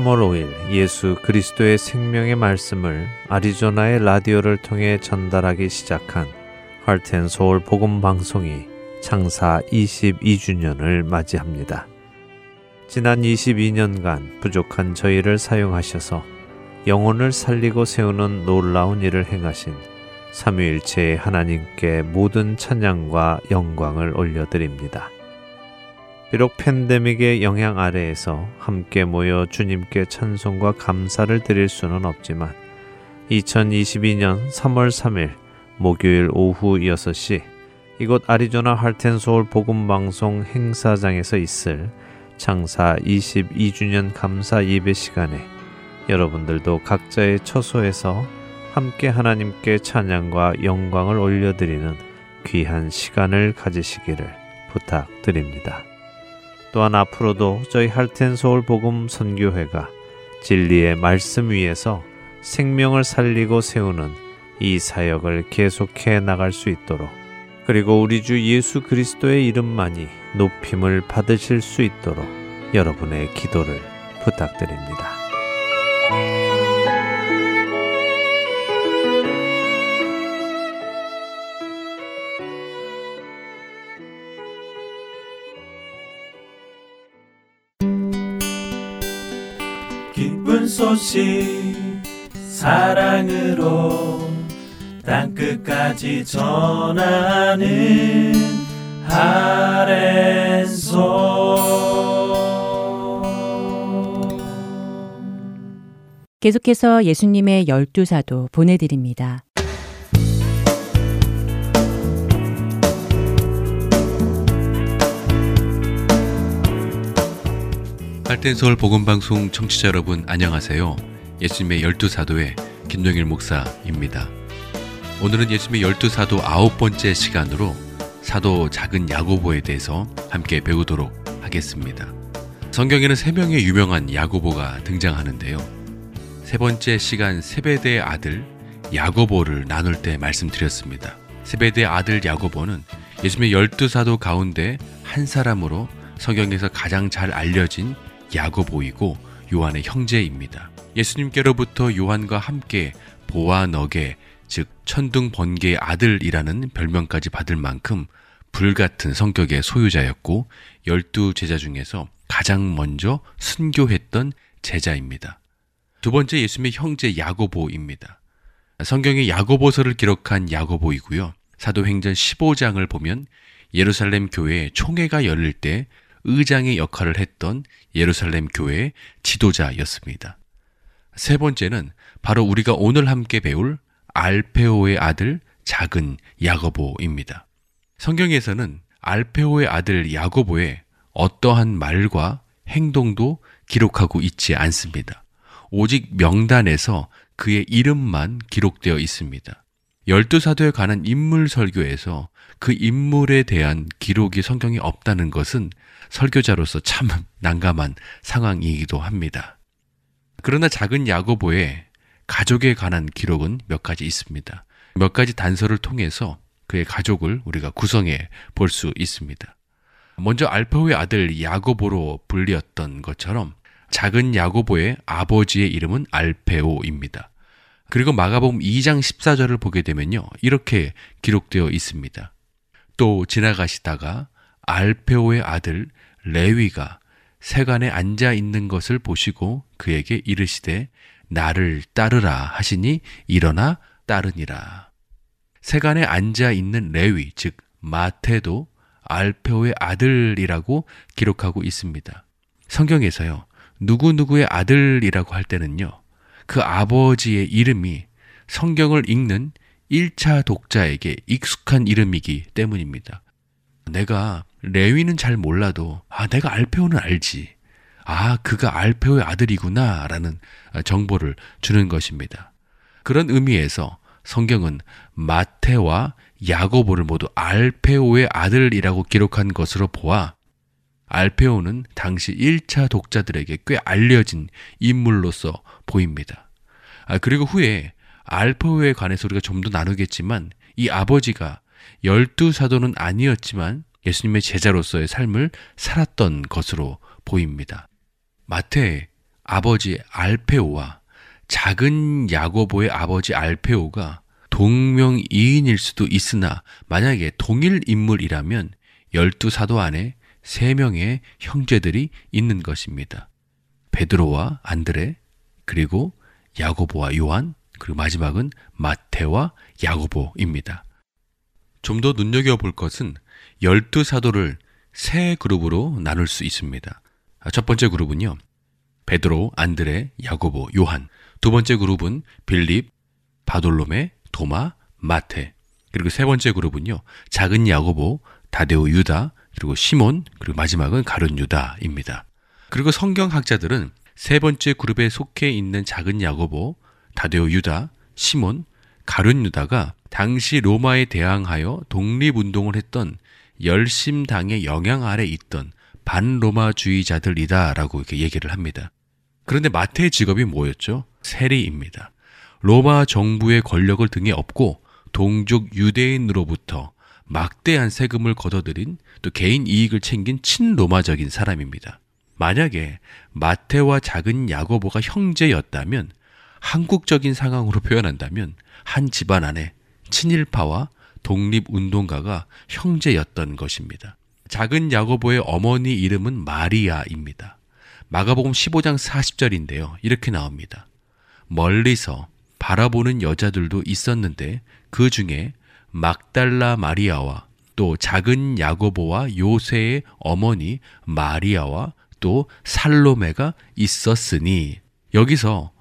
3월 5일 예수 그리스도의 생명의 말씀을 아리조나의 라디오를 통해 전달하기 시작한 할텐 서울 복음 방송이 창사 22주년을 맞이합니다. 지난 22년간 부족한 저희를 사용하셔서 영혼을 살리고 세우는 놀라운 일을 행하신 삼위일체의 하나님께 모든 찬양과 영광을 올려드립니다. 비록 팬데믹의 영향 아래에서 함께 모여 주님께 찬송과 감사를 드릴 수는 없지만 2022년 3월 3일 목요일 오후 6시 이곳 아리조나 할텐 서울 복음 방송 행사장에서 있을 창사 22주년 감사 예배 시간에 여러분들도 각자의 처소에서 함께 하나님께 찬양과 영광을 올려드리는 귀한 시간을 가지시기를 부탁드립니다. 또한 앞으로도 저희 할텐 서울 복음 선교회가 진리의 말씀 위에서 생명을 살리고 세우는 이 사역을 계속해 나갈 수 있도록 그리고 우리 주 예수 그리스도의 이름만이 높임을 받으실 수 있도록 여러분의 기도를 부탁드립니다. 소식 사랑으로 땅끝까지 전하는 아랜소 계속해서 예수님의 열두 사도 보내드립니다. 할텐 서울 복음방송 청취자 여러분 안녕하세요. 예수님의 열두 사도의 김동일 목사입니다. 오늘은 예수님의 열두 사도 아홉 번째 시간으로 사도 작은 야고보에 대해서 함께 배우도록 하겠습니다. 성경에는 세 명의 유명한 야고보가 등장하는데요. 세 번째 시간 세베대의 아들 야고보를 나눌 때 말씀드렸습니다. 세베대의 아들 야고보는 예수님의 열두 사도 가운데 한 사람으로 성경에서 가장 잘 알려진 야고보이고 요한의 형제입니다. 예수님께로부터 요한과 함께 보아 너게 즉 천둥 번개의 아들이라는 별명까지 받을 만큼 불같은 성격의 소유자였고 열두 제자 중에서 가장 먼저 순교했던 제자입니다. 두 번째 예수님의 형제 야고보입니다. 성경의 야고보서를 기록한 야고보이고요. 사도행전 15장을 보면 예루살렘 교회에 총회가 열릴 때 의장의 역할을 했던 예루살렘 교회의 지도자였습니다. 세 번째는 바로 우리가 오늘 함께 배울 알페오의 아들 작은 야고보입니다. 성경에서는 알페오의 아들 야고보의 어떠한 말과 행동도 기록하고 있지 않습니다. 오직 명단에서 그의 이름만 기록되어 있습니다. 열두 사도에 관한 인물 설교에서 그 인물에 대한 기록이 성경에 없다는 것은 설교자로서 참 난감한 상황이기도 합니다. 그러나 작은 야고보의 가족에 관한 기록은 몇 가지 있습니다. 몇 가지 단서를 통해서 그의 가족을 우리가 구성해 볼 수 있습니다. 먼저 알파오의 아들 야고보로 불리었던 것처럼 작은 야고보의 아버지의 이름은 알페오입니다. 그리고 마가복음 2장 14절을 보게 되면요. 이렇게 기록되어 있습니다. 또 지나가시다가 알페오의 아들 레위가 세간에 앉아 있는 것을 보시고 그에게 이르시되 나를 따르라 하시니 일어나 따르니라. 세간에 앉아 있는 레위 즉 마태도 알페오의 아들이라고 기록하고 있습니다. 성경에서요. 누구누구의 아들이라고 할 때는요. 그 아버지의 이름이 성경을 읽는 1차 독자에게 익숙한 이름이기 때문입니다. 내가 레위는 잘 몰라도 아 내가 알페오는 알지. 아 그가 알페오의 아들이구나 라는 정보를 주는 것입니다. 그런 의미에서 성경은 마테와 야고보를 모두 알페오의 아들이라고 기록한 것으로 보아 알페오는 당시 1차 독자들에게 꽤 알려진 인물로서 보입니다. 아, 그리고 후에 알페오에 관해서 우리가 좀 더 나누겠지만 이 아버지가 열두 사도는 아니었지만 예수님의 제자로서의 삶을 살았던 것으로 보입니다. 마태의 아버지 알페오와 작은 야고보의 아버지 알페오가 동명이인일 수도 있으나 만약에 동일 인물이라면 열두 사도 안에 세 명의 형제들이 있는 것입니다. 베드로와 안드레 그리고 야고보와 요한 그리고 마지막은 마테와 야고보입니다. 좀 더 눈여겨볼 것은 열두 사도를 세 그룹으로 나눌 수 있습니다. 첫 번째 그룹은요. 베드로, 안드레, 야고보, 요한. 두 번째 그룹은 빌립, 바돌로메, 도마, 마테. 그리고 세 번째 그룹은요. 작은 야고보, 다데오 유다, 그리고 시몬, 그리고 마지막은 가룟 유다입니다. 그리고 성경학자들은 세 번째 그룹에 속해 있는 작은 야고보, 다데오 유다, 시몬, 가룟 유다가 당시 로마에 대항하여 독립운동을 했던 열심당의 영향 아래 있던 반로마주의자들이다라고 이렇게 얘기를 합니다. 그런데 마태의 직업이 뭐였죠? 세리입니다. 로마 정부의 권력을 등에 업고 동족 유대인으로부터 막대한 세금을 걷어들인 또 개인 이익을 챙긴 친로마적인 사람입니다. 만약에 마태와 작은 야고보가 형제였다면 한국적인 상황으로 표현한다면 한 집안 안에 친일파와 독립운동가가 형제였던 것입니다. 작은 야고보의 어머니 이름은 마리아입니다. 마가복음 15장 40절인데요. 이렇게 나옵니다. 멀리서 바라보는 여자들도 있었는데 그 중에 막달라 마리아와 또 작은 야고보와 요새의 어머니 마리아와 또 살로메가 있었으니 여기서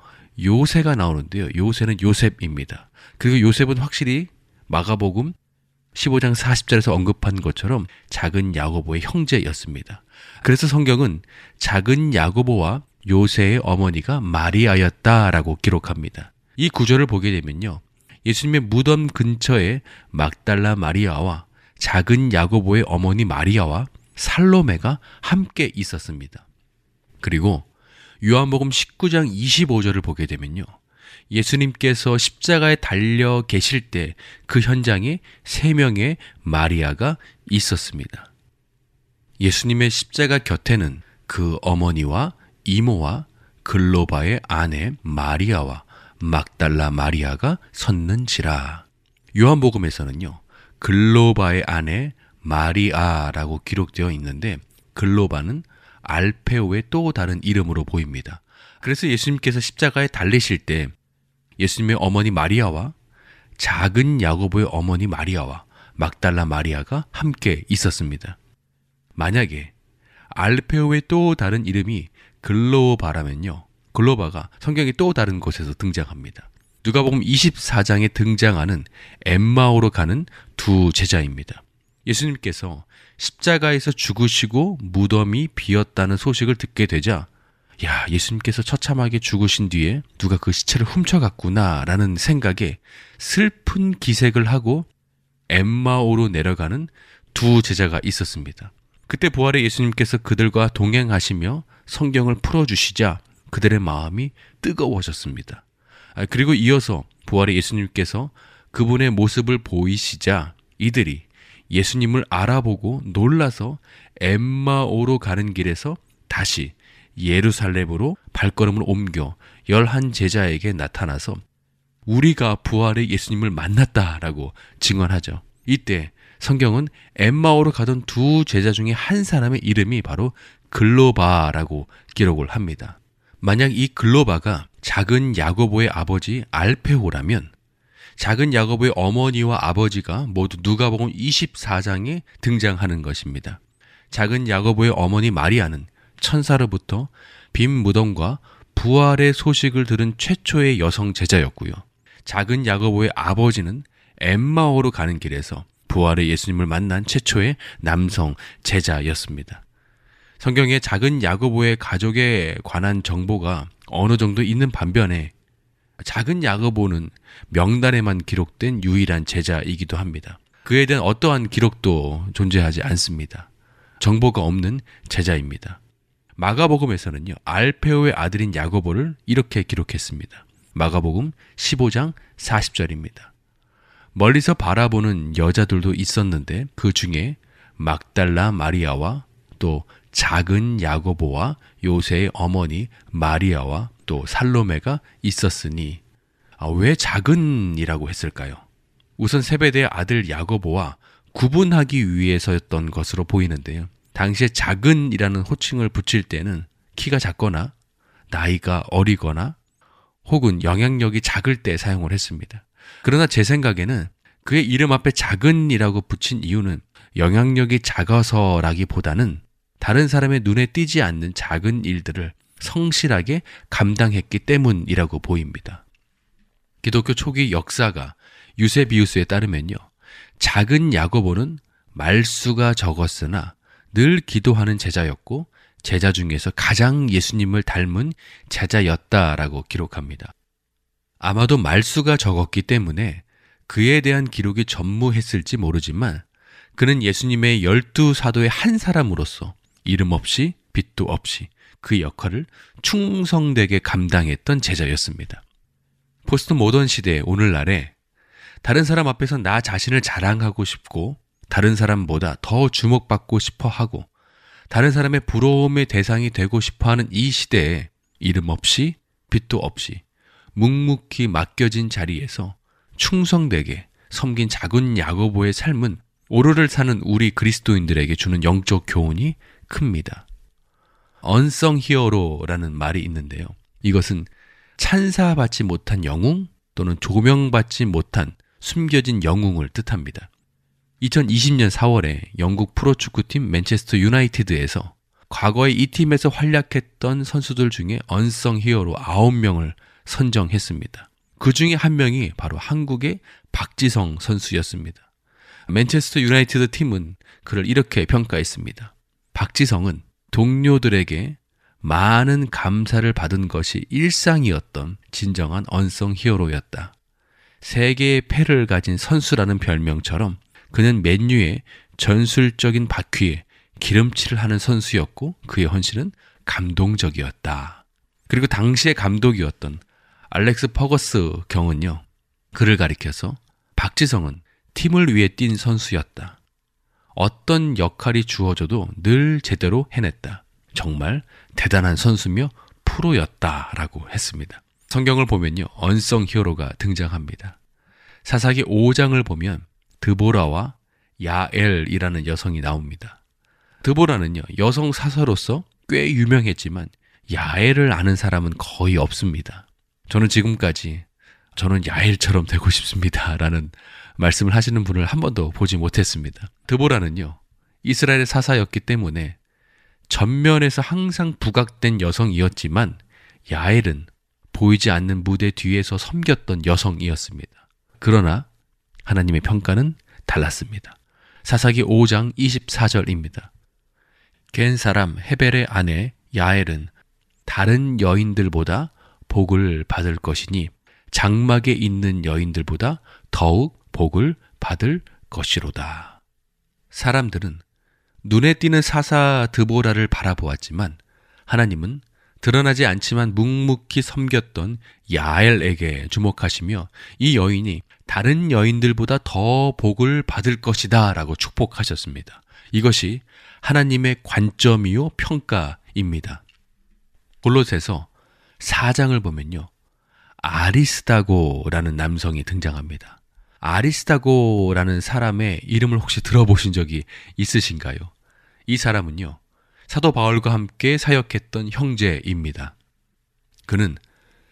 요새가 나오는데요. 요새는 요셉입니다. 그리고 요셉은 확실히 마가복음 15장 40절에서 언급한 것처럼 작은 야고보의 형제였습니다. 그래서 성경은 작은 야고보와 요새의 어머니가 마리아였다라고 기록합니다. 이 구절을 보게 되면요. 예수님의 무덤 근처에 막달라 마리아와 작은 야고보의 어머니 마리아와 살로메가 함께 있었습니다. 그리고 요한복음 19장 25절을 보게 되면요. 예수님께서 십자가에 달려 계실 때 그 현장에 세 명의 마리아가 있었습니다. 예수님의 십자가 곁에는 그 어머니와 이모와 글로바의 아내 마리아와 막달라 마리아가 섰는지라. 요한복음에서는요. 글로바의 아내 마리아라고 기록되어 있는데 글로바는 알페오의 또 다른 이름으로 보입니다. 그래서 예수님께서 십자가에 달리실 때 예수님의 어머니 마리아와 작은 야고보의 어머니 마리아와 막달라 마리아가 함께 있었습니다. 만약에 알페오의 또 다른 이름이 글로바라면요. 글로바가 성경의 또 다른 곳에서 등장합니다. 누가복음 24장에 등장하는 엠마오로 가는 두 제자입니다. 예수님께서 십자가에서 죽으시고 무덤이 비었다는 소식을 듣게 되자 야, 예수님께서 처참하게 죽으신 뒤에 누가 그 시체를 훔쳐갔구나 라는 생각에 슬픈 기색을 하고 엠마오로 내려가는 두 제자가 있었습니다. 그때 부활의 예수님께서 그들과 동행하시며 성경을 풀어주시자 그들의 마음이 뜨거워졌습니다. 아, 그리고 이어서 부활의 예수님께서 그분의 모습을 보이시자 이들이 예수님을 알아보고 놀라서 엠마오로 가는 길에서 다시 예루살렘으로 발걸음을 옮겨 열한 제자에게 나타나서 우리가 부활의 예수님을 만났다라고 증언하죠. 이때 성경은 엠마오로 가던 두 제자 중에 한 사람의 이름이 바로 글로바라고 기록을 합니다. 만약 이 글로바가 작은 야고보의 아버지 알페호라면 작은 야고보의 어머니와 아버지가 모두 누가복음 24장에 등장하는 것입니다. 작은 야고보의 어머니 마리아는 천사로부터 빈 무덤과 부활의 소식을 들은 최초의 여성 제자였고요. 작은 야고보의 아버지는 엠마오로 가는 길에서 부활의 예수님을 만난 최초의 남성 제자였습니다. 성경에 작은 야고보의 가족에 관한 정보가 어느 정도 있는 반면에 작은 야고보는 명단에만 기록된 유일한 제자이기도 합니다. 그에 대한 어떠한 기록도 존재하지 않습니다. 정보가 없는 제자입니다. 마가복음에서는요, 알페오의 아들인 야고보를 이렇게 기록했습니다. 마가복음 15장 40절입니다. 멀리서 바라보는 여자들도 있었는데 그 중에 막달라 마리아와 또 작은 야고보와 요새의 어머니 마리아와 또 살로메가 있었으니 아, 왜 작은이라고 했을까요? 우선 세베대의 아들 야고보와 구분하기 위해서였던 것으로 보이는데요. 당시에 작은이라는 호칭을 붙일 때는 키가 작거나 나이가 어리거나 혹은 영향력이 작을 때 사용을 했습니다. 그러나 제 생각에는 그의 이름 앞에 작은이라고 붙인 이유는 영향력이 작아서라기보다는 다른 사람의 눈에 띄지 않는 작은 일들을 성실하게 감당했기 때문이라고 보입니다. 기독교 초기 역사가 유세비우스에 따르면요. 작은 야고보는 말수가 적었으나 늘 기도하는 제자였고 제자 중에서 가장 예수님을 닮은 제자였다라고 기록합니다. 아마도 말수가 적었기 때문에 그에 대한 기록이 전무했을지 모르지만 그는 예수님의 열두 사도의 한 사람으로서 이름 없이 빛도 없이 그 역할을 충성되게 감당했던 제자였습니다. 포스트 모던 시대의 오늘날에 다른 사람 앞에서 나 자신을 자랑하고 싶고 다른 사람보다 더 주목받고 싶어 하고 다른 사람의 부러움의 대상이 되고 싶어 하는 이 시대에 이름 없이 빛도 없이 묵묵히 맡겨진 자리에서 충성되게 섬긴 작은 야고보의 삶은 오르를 사는 우리 그리스도인들에게 주는 영적 교훈이 큽니다. 언성 히어로라는 말이 있는데요. 이것은 찬사받지 못한 영웅 또는 조명받지 못한 숨겨진 영웅을 뜻합니다. 2020년 4월에 영국 프로축구팀 맨체스터 유나이티드에서 과거에 이 팀에서 활약했던 선수들 중에 언성 히어로 9명을 선정했습니다. 그 중에 한 명이 바로 한국의 박지성 선수였습니다. 맨체스터 유나이티드 팀은 그를 이렇게 평가했습니다. 박지성은 동료들에게 많은 감사를 받은 것이 일상이었던 진정한 언성 히어로였다. 세 개의 패를 가진 선수라는 별명처럼 그는 맨유의 전술적인 바퀴에 기름칠을 하는 선수였고 그의 헌신은 감동적이었다. 그리고 당시의 감독이었던 알렉스 퍼거스 경은요. 그를 가리켜서 박지성은 팀을 위해 뛴 선수였다. 어떤 역할이 주어져도 늘 제대로 해냈다. 정말 대단한 선수며 프로였다라고 했습니다. 성경을 보면요. 언성 히어로가 등장합니다. 사사기 5장을 보면 드보라와 야엘이라는 여성이 나옵니다. 드보라는요, 여성 사서로서 꽤 유명했지만 야엘을 아는 사람은 거의 없습니다. 저는 지금까지 저는 야엘처럼 되고 싶습니다. 라는 말씀을 하시는 분을 한 번도 보지 못했습니다. 드보라는요, 이스라엘의 사사였기 때문에 전면에서 항상 부각된 여성이었지만 야엘은 보이지 않는 무대 뒤에서 섬겼던 여성이었습니다. 그러나 하나님의 평가는 달랐습니다. 사사기 5장 24절입니다. 겐 사람 헤벨의 아내 야엘은 다른 여인들보다 복을 받을 것이니 장막에 있는 여인들보다 더욱 복을 받을 것이로다. 사람들은 눈에 띄는 사사 드보라를 바라보았지만 하나님은 드러나지 않지만 묵묵히 섬겼던 야엘에게 주목하시며 이 여인이 다른 여인들보다 더 복을 받을 것이다 라고 축복하셨습니다. 이것이 하나님의 관점이요 평가입니다. 골로새서 4장을 보면요. 아리스다고라는 남성이 등장합니다. 아리스다고라는 사람의 이름을 혹시 들어보신 적이 있으신가요? 이 사람은요. 사도 바울과 함께 사역했던 형제입니다. 그는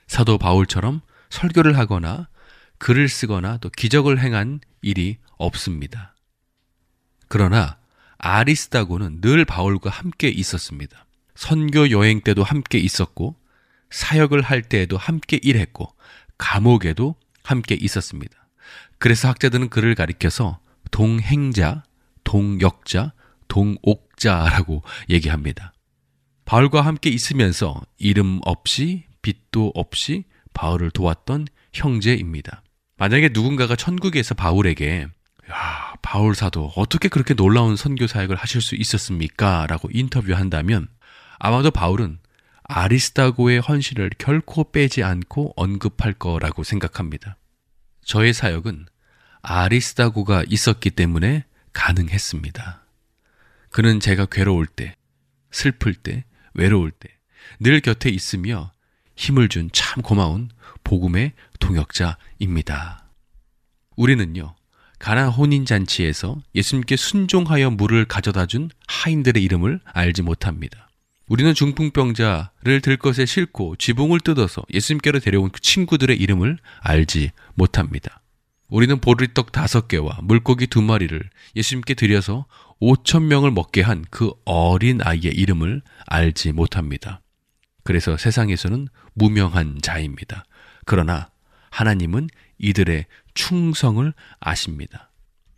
사도 바울처럼 설교를 하거나 글을 쓰거나 또 기적을 행한 일이 없습니다. 그러나 아리스다고는 늘 바울과 함께 있었습니다. 선교 여행 때도 함께 있었고 사역을 할 때에도 함께 일했고 감옥에도 함께 있었습니다. 그래서 학자들은 그를 가리켜서 동행자, 동역자, 동옥자라고 얘기합니다. 바울과 함께 있으면서 이름 없이 빛도 없이 바울을 도왔던 형제입니다. 만약에 누군가가 천국에서 바울에게 야, 바울 사도 어떻게 그렇게 놀라운 선교 사역을 하실 수 있었습니까? 라고 인터뷰한다면 아마도 바울은 아리스타고의 헌신을 결코 빼지 않고 언급할 거라고 생각합니다. 저의 사역은 아리스타고가 있었기 때문에 가능했습니다. 그는 제가 괴로울 때, 슬플 때, 외로울 때 늘 곁에 있으며 힘을 준 참 고마운 복음의 동역자입니다. 우리는요, 가나 혼인잔치에서 예수님께 순종하여 물을 가져다 준 하인들의 이름을 알지 못합니다. 우리는 중풍병자를 들것에 싣고 지붕을 뜯어서 예수님께로 데려온 그 친구들의 이름을 알지 못합니다. 우리는 보리떡 다섯 개와 물고기 두 마리를 예수님께 드려서 오천 명을 먹게 한 그 어린 아이의 이름을 알지 못합니다. 그래서 세상에서는 무명한 자입니다. 그러나 하나님은 이들의 충성을 아십니다.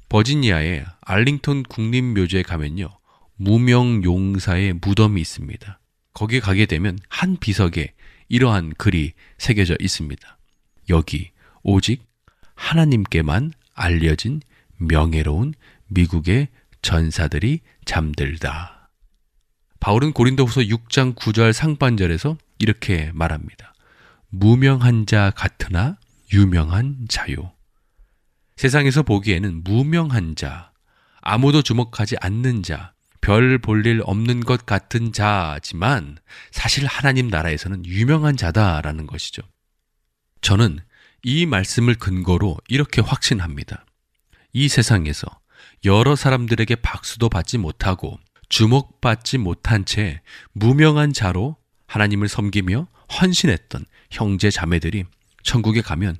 버지니아의 알링턴 국립묘지에 가면요. 무명 용사의 무덤이 있습니다. 거기 가게 되면 한 비석에 이러한 글이 새겨져 있습니다. 여기 오직 하나님께만 알려진 명예로운 미국의 전사들이 잠들다. 바울은 고린도후서 6장 9절 상반절에서 이렇게 말합니다. 무명한 자 같으나 유명한 자요. 세상에서 보기에는 무명한 자, 아무도 주목하지 않는 자, 별 볼 일 없는 것 같은 자지만 사실 하나님 나라에서는 유명한 자다라는 것이죠. 저는 이 말씀을 근거로 이렇게 확신합니다. 이 세상에서 여러 사람들에게 박수도 받지 못하고 주목받지 못한 채 무명한 자로 하나님을 섬기며 헌신했던 형제 자매들이 천국에 가면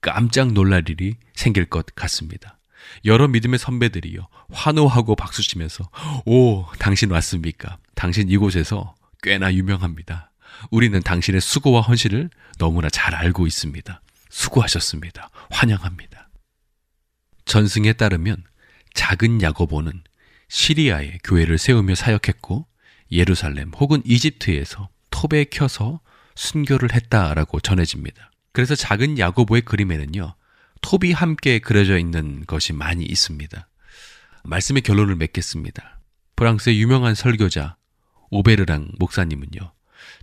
깜짝 놀랄 일이 생길 것 같습니다. 여러 믿음의 선배들이요. 환호하고 박수치면서 오, 당신 왔습니까? 당신 이곳에서 꽤나 유명합니다. 우리는 당신의 수고와 헌신을 너무나 잘 알고 있습니다. 수고하셨습니다. 환영합니다. 전승에 따르면 작은 야고보는 시리아에 교회를 세우며 사역했고 예루살렘 혹은 이집트에서 톱에 켜서 순교를 했다라고 전해집니다. 그래서 작은 야고보의 그림에는요, 톱이 함께 그려져 있는 것이 많이 있습니다. 말씀의 결론을 맺겠습니다. 프랑스의 유명한 설교자 오베르랑 목사님은요,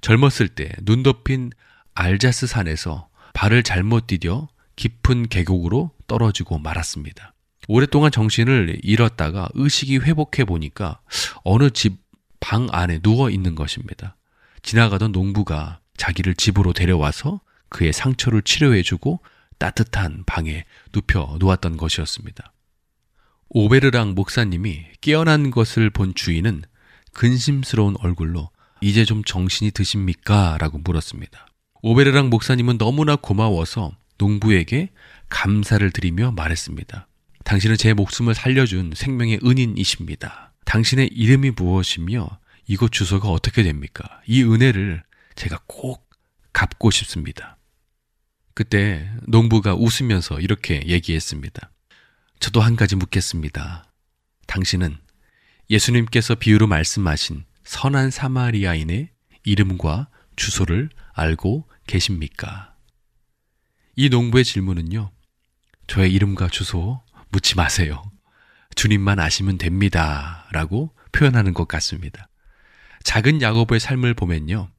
젊었을 때 눈 덮인 알자스 산에서 발을 잘못 디뎌 깊은 계곡으로 떨어지고 말았습니다. 오랫동안 정신을 잃었다가 의식이 회복해 보니까 어느 집 방 안에 누워 있는 것입니다. 지나가던 농부가 자기를 집으로 데려와서 그의 상처를 치료해주고 따뜻한 방에 눕혀 놓았던 것이었습니다. 오베르랑 목사님이 깨어난 것을 본 주인은 근심스러운 얼굴로 이제 좀 정신이 드십니까? 라고 물었습니다. 오베르랑 목사님은 너무나 고마워서 농부에게 감사를 드리며 말했습니다. 당신은 제 목숨을 살려준 생명의 은인이십니다. 당신의 이름이 무엇이며 이곳 주소가 어떻게 됩니까? 이 은혜를 제가 꼭 갚고 싶습니다. 그때 농부가 웃으면서 이렇게 얘기했습니다. 저도 한 가지 묻겠습니다. 당신은 예수님께서 비유로 말씀하신 선한 사마리아인의 이름과 주소를 알고 계십니까? 이 농부의 질문은요, 저의 이름과 주소 묻지 마세요. 주님만 아시면 됩니다. 라고 표현하는 것 같습니다. 작은 야고보의 삶을 보면요.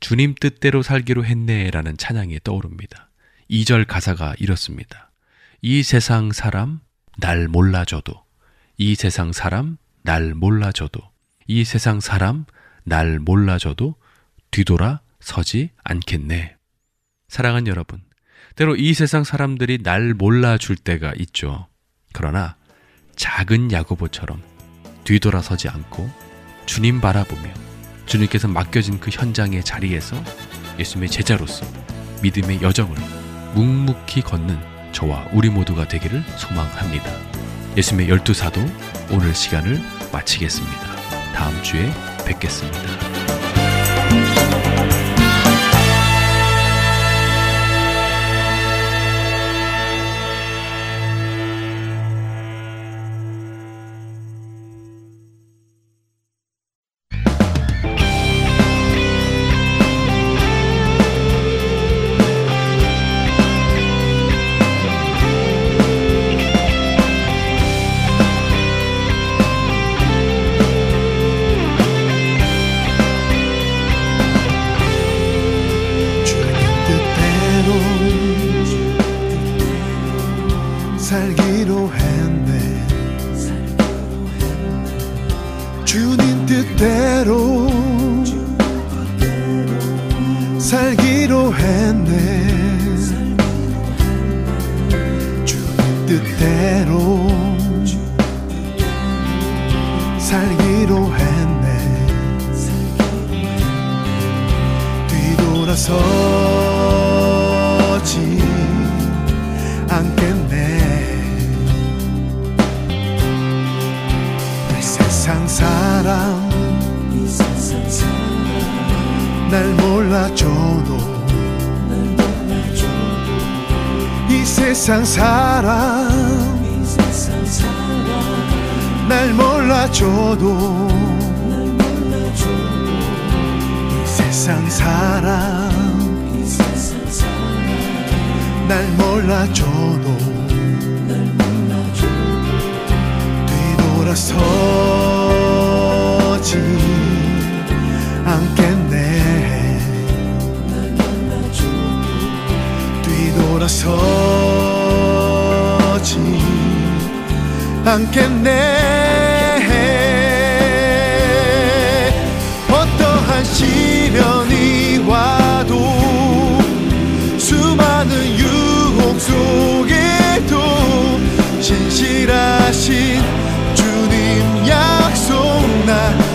주님 뜻대로 살기로 했네 라는 찬양이 떠오릅니다. 2절 가사가 이렇습니다. 이 세상 사람 날 몰라줘도 이 세상 사람 날 몰라줘도 이 세상 사람 날 몰라줘도 뒤돌아 서지 않겠네. 사랑하는 여러분, 때로 이 세상 사람들이 날 몰라줄 때가 있죠. 그러나 작은 야고보처럼 뒤돌아서지 않고 주님 바라보며 주님께서 맡겨진 그 현장의 자리에서 예수님의 제자로서 믿음의 여정을 묵묵히 걷는 저와 우리 모두가 되기를 소망합니다. 예수님의 열두 사도 오늘 시간을 마치겠습니다. 다음 주에 뵙겠습니다. 날 몰라줘도 뒤돌아서지 않겠네. 뒤돌아서 않겠네 하신 주님 약속 나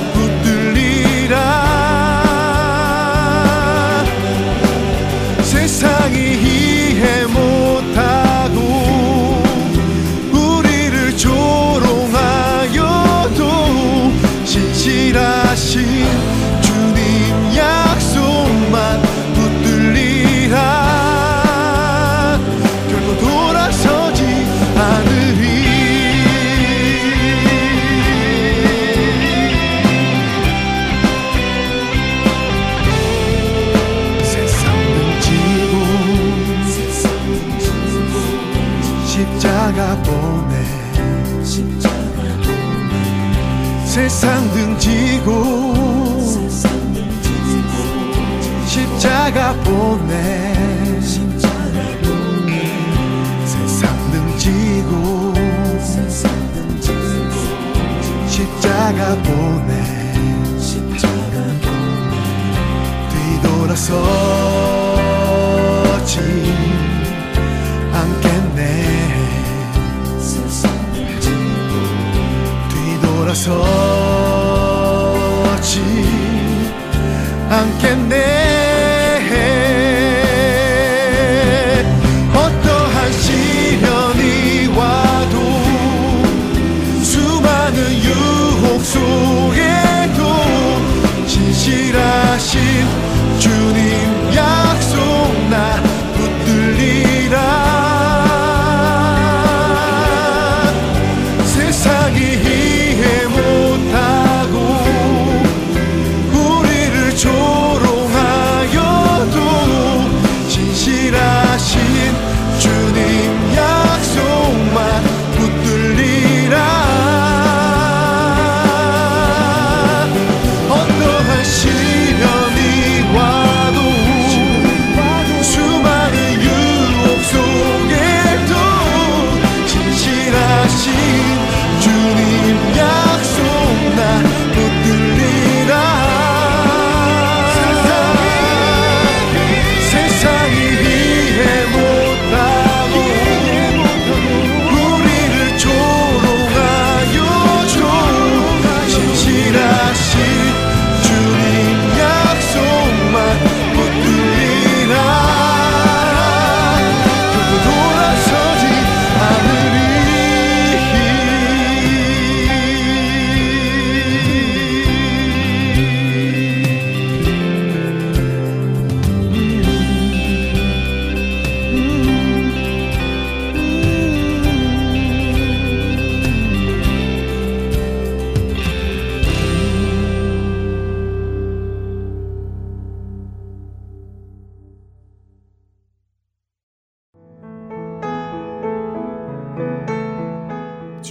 세상 등지고 십자가 보내. 세상 등지고 십자가 보내. 뒤돌아서지 않겠네. 돌아서 않겠네 어떠한 시련이 와도 수많은 유혹 속에도 진실하신 주님 약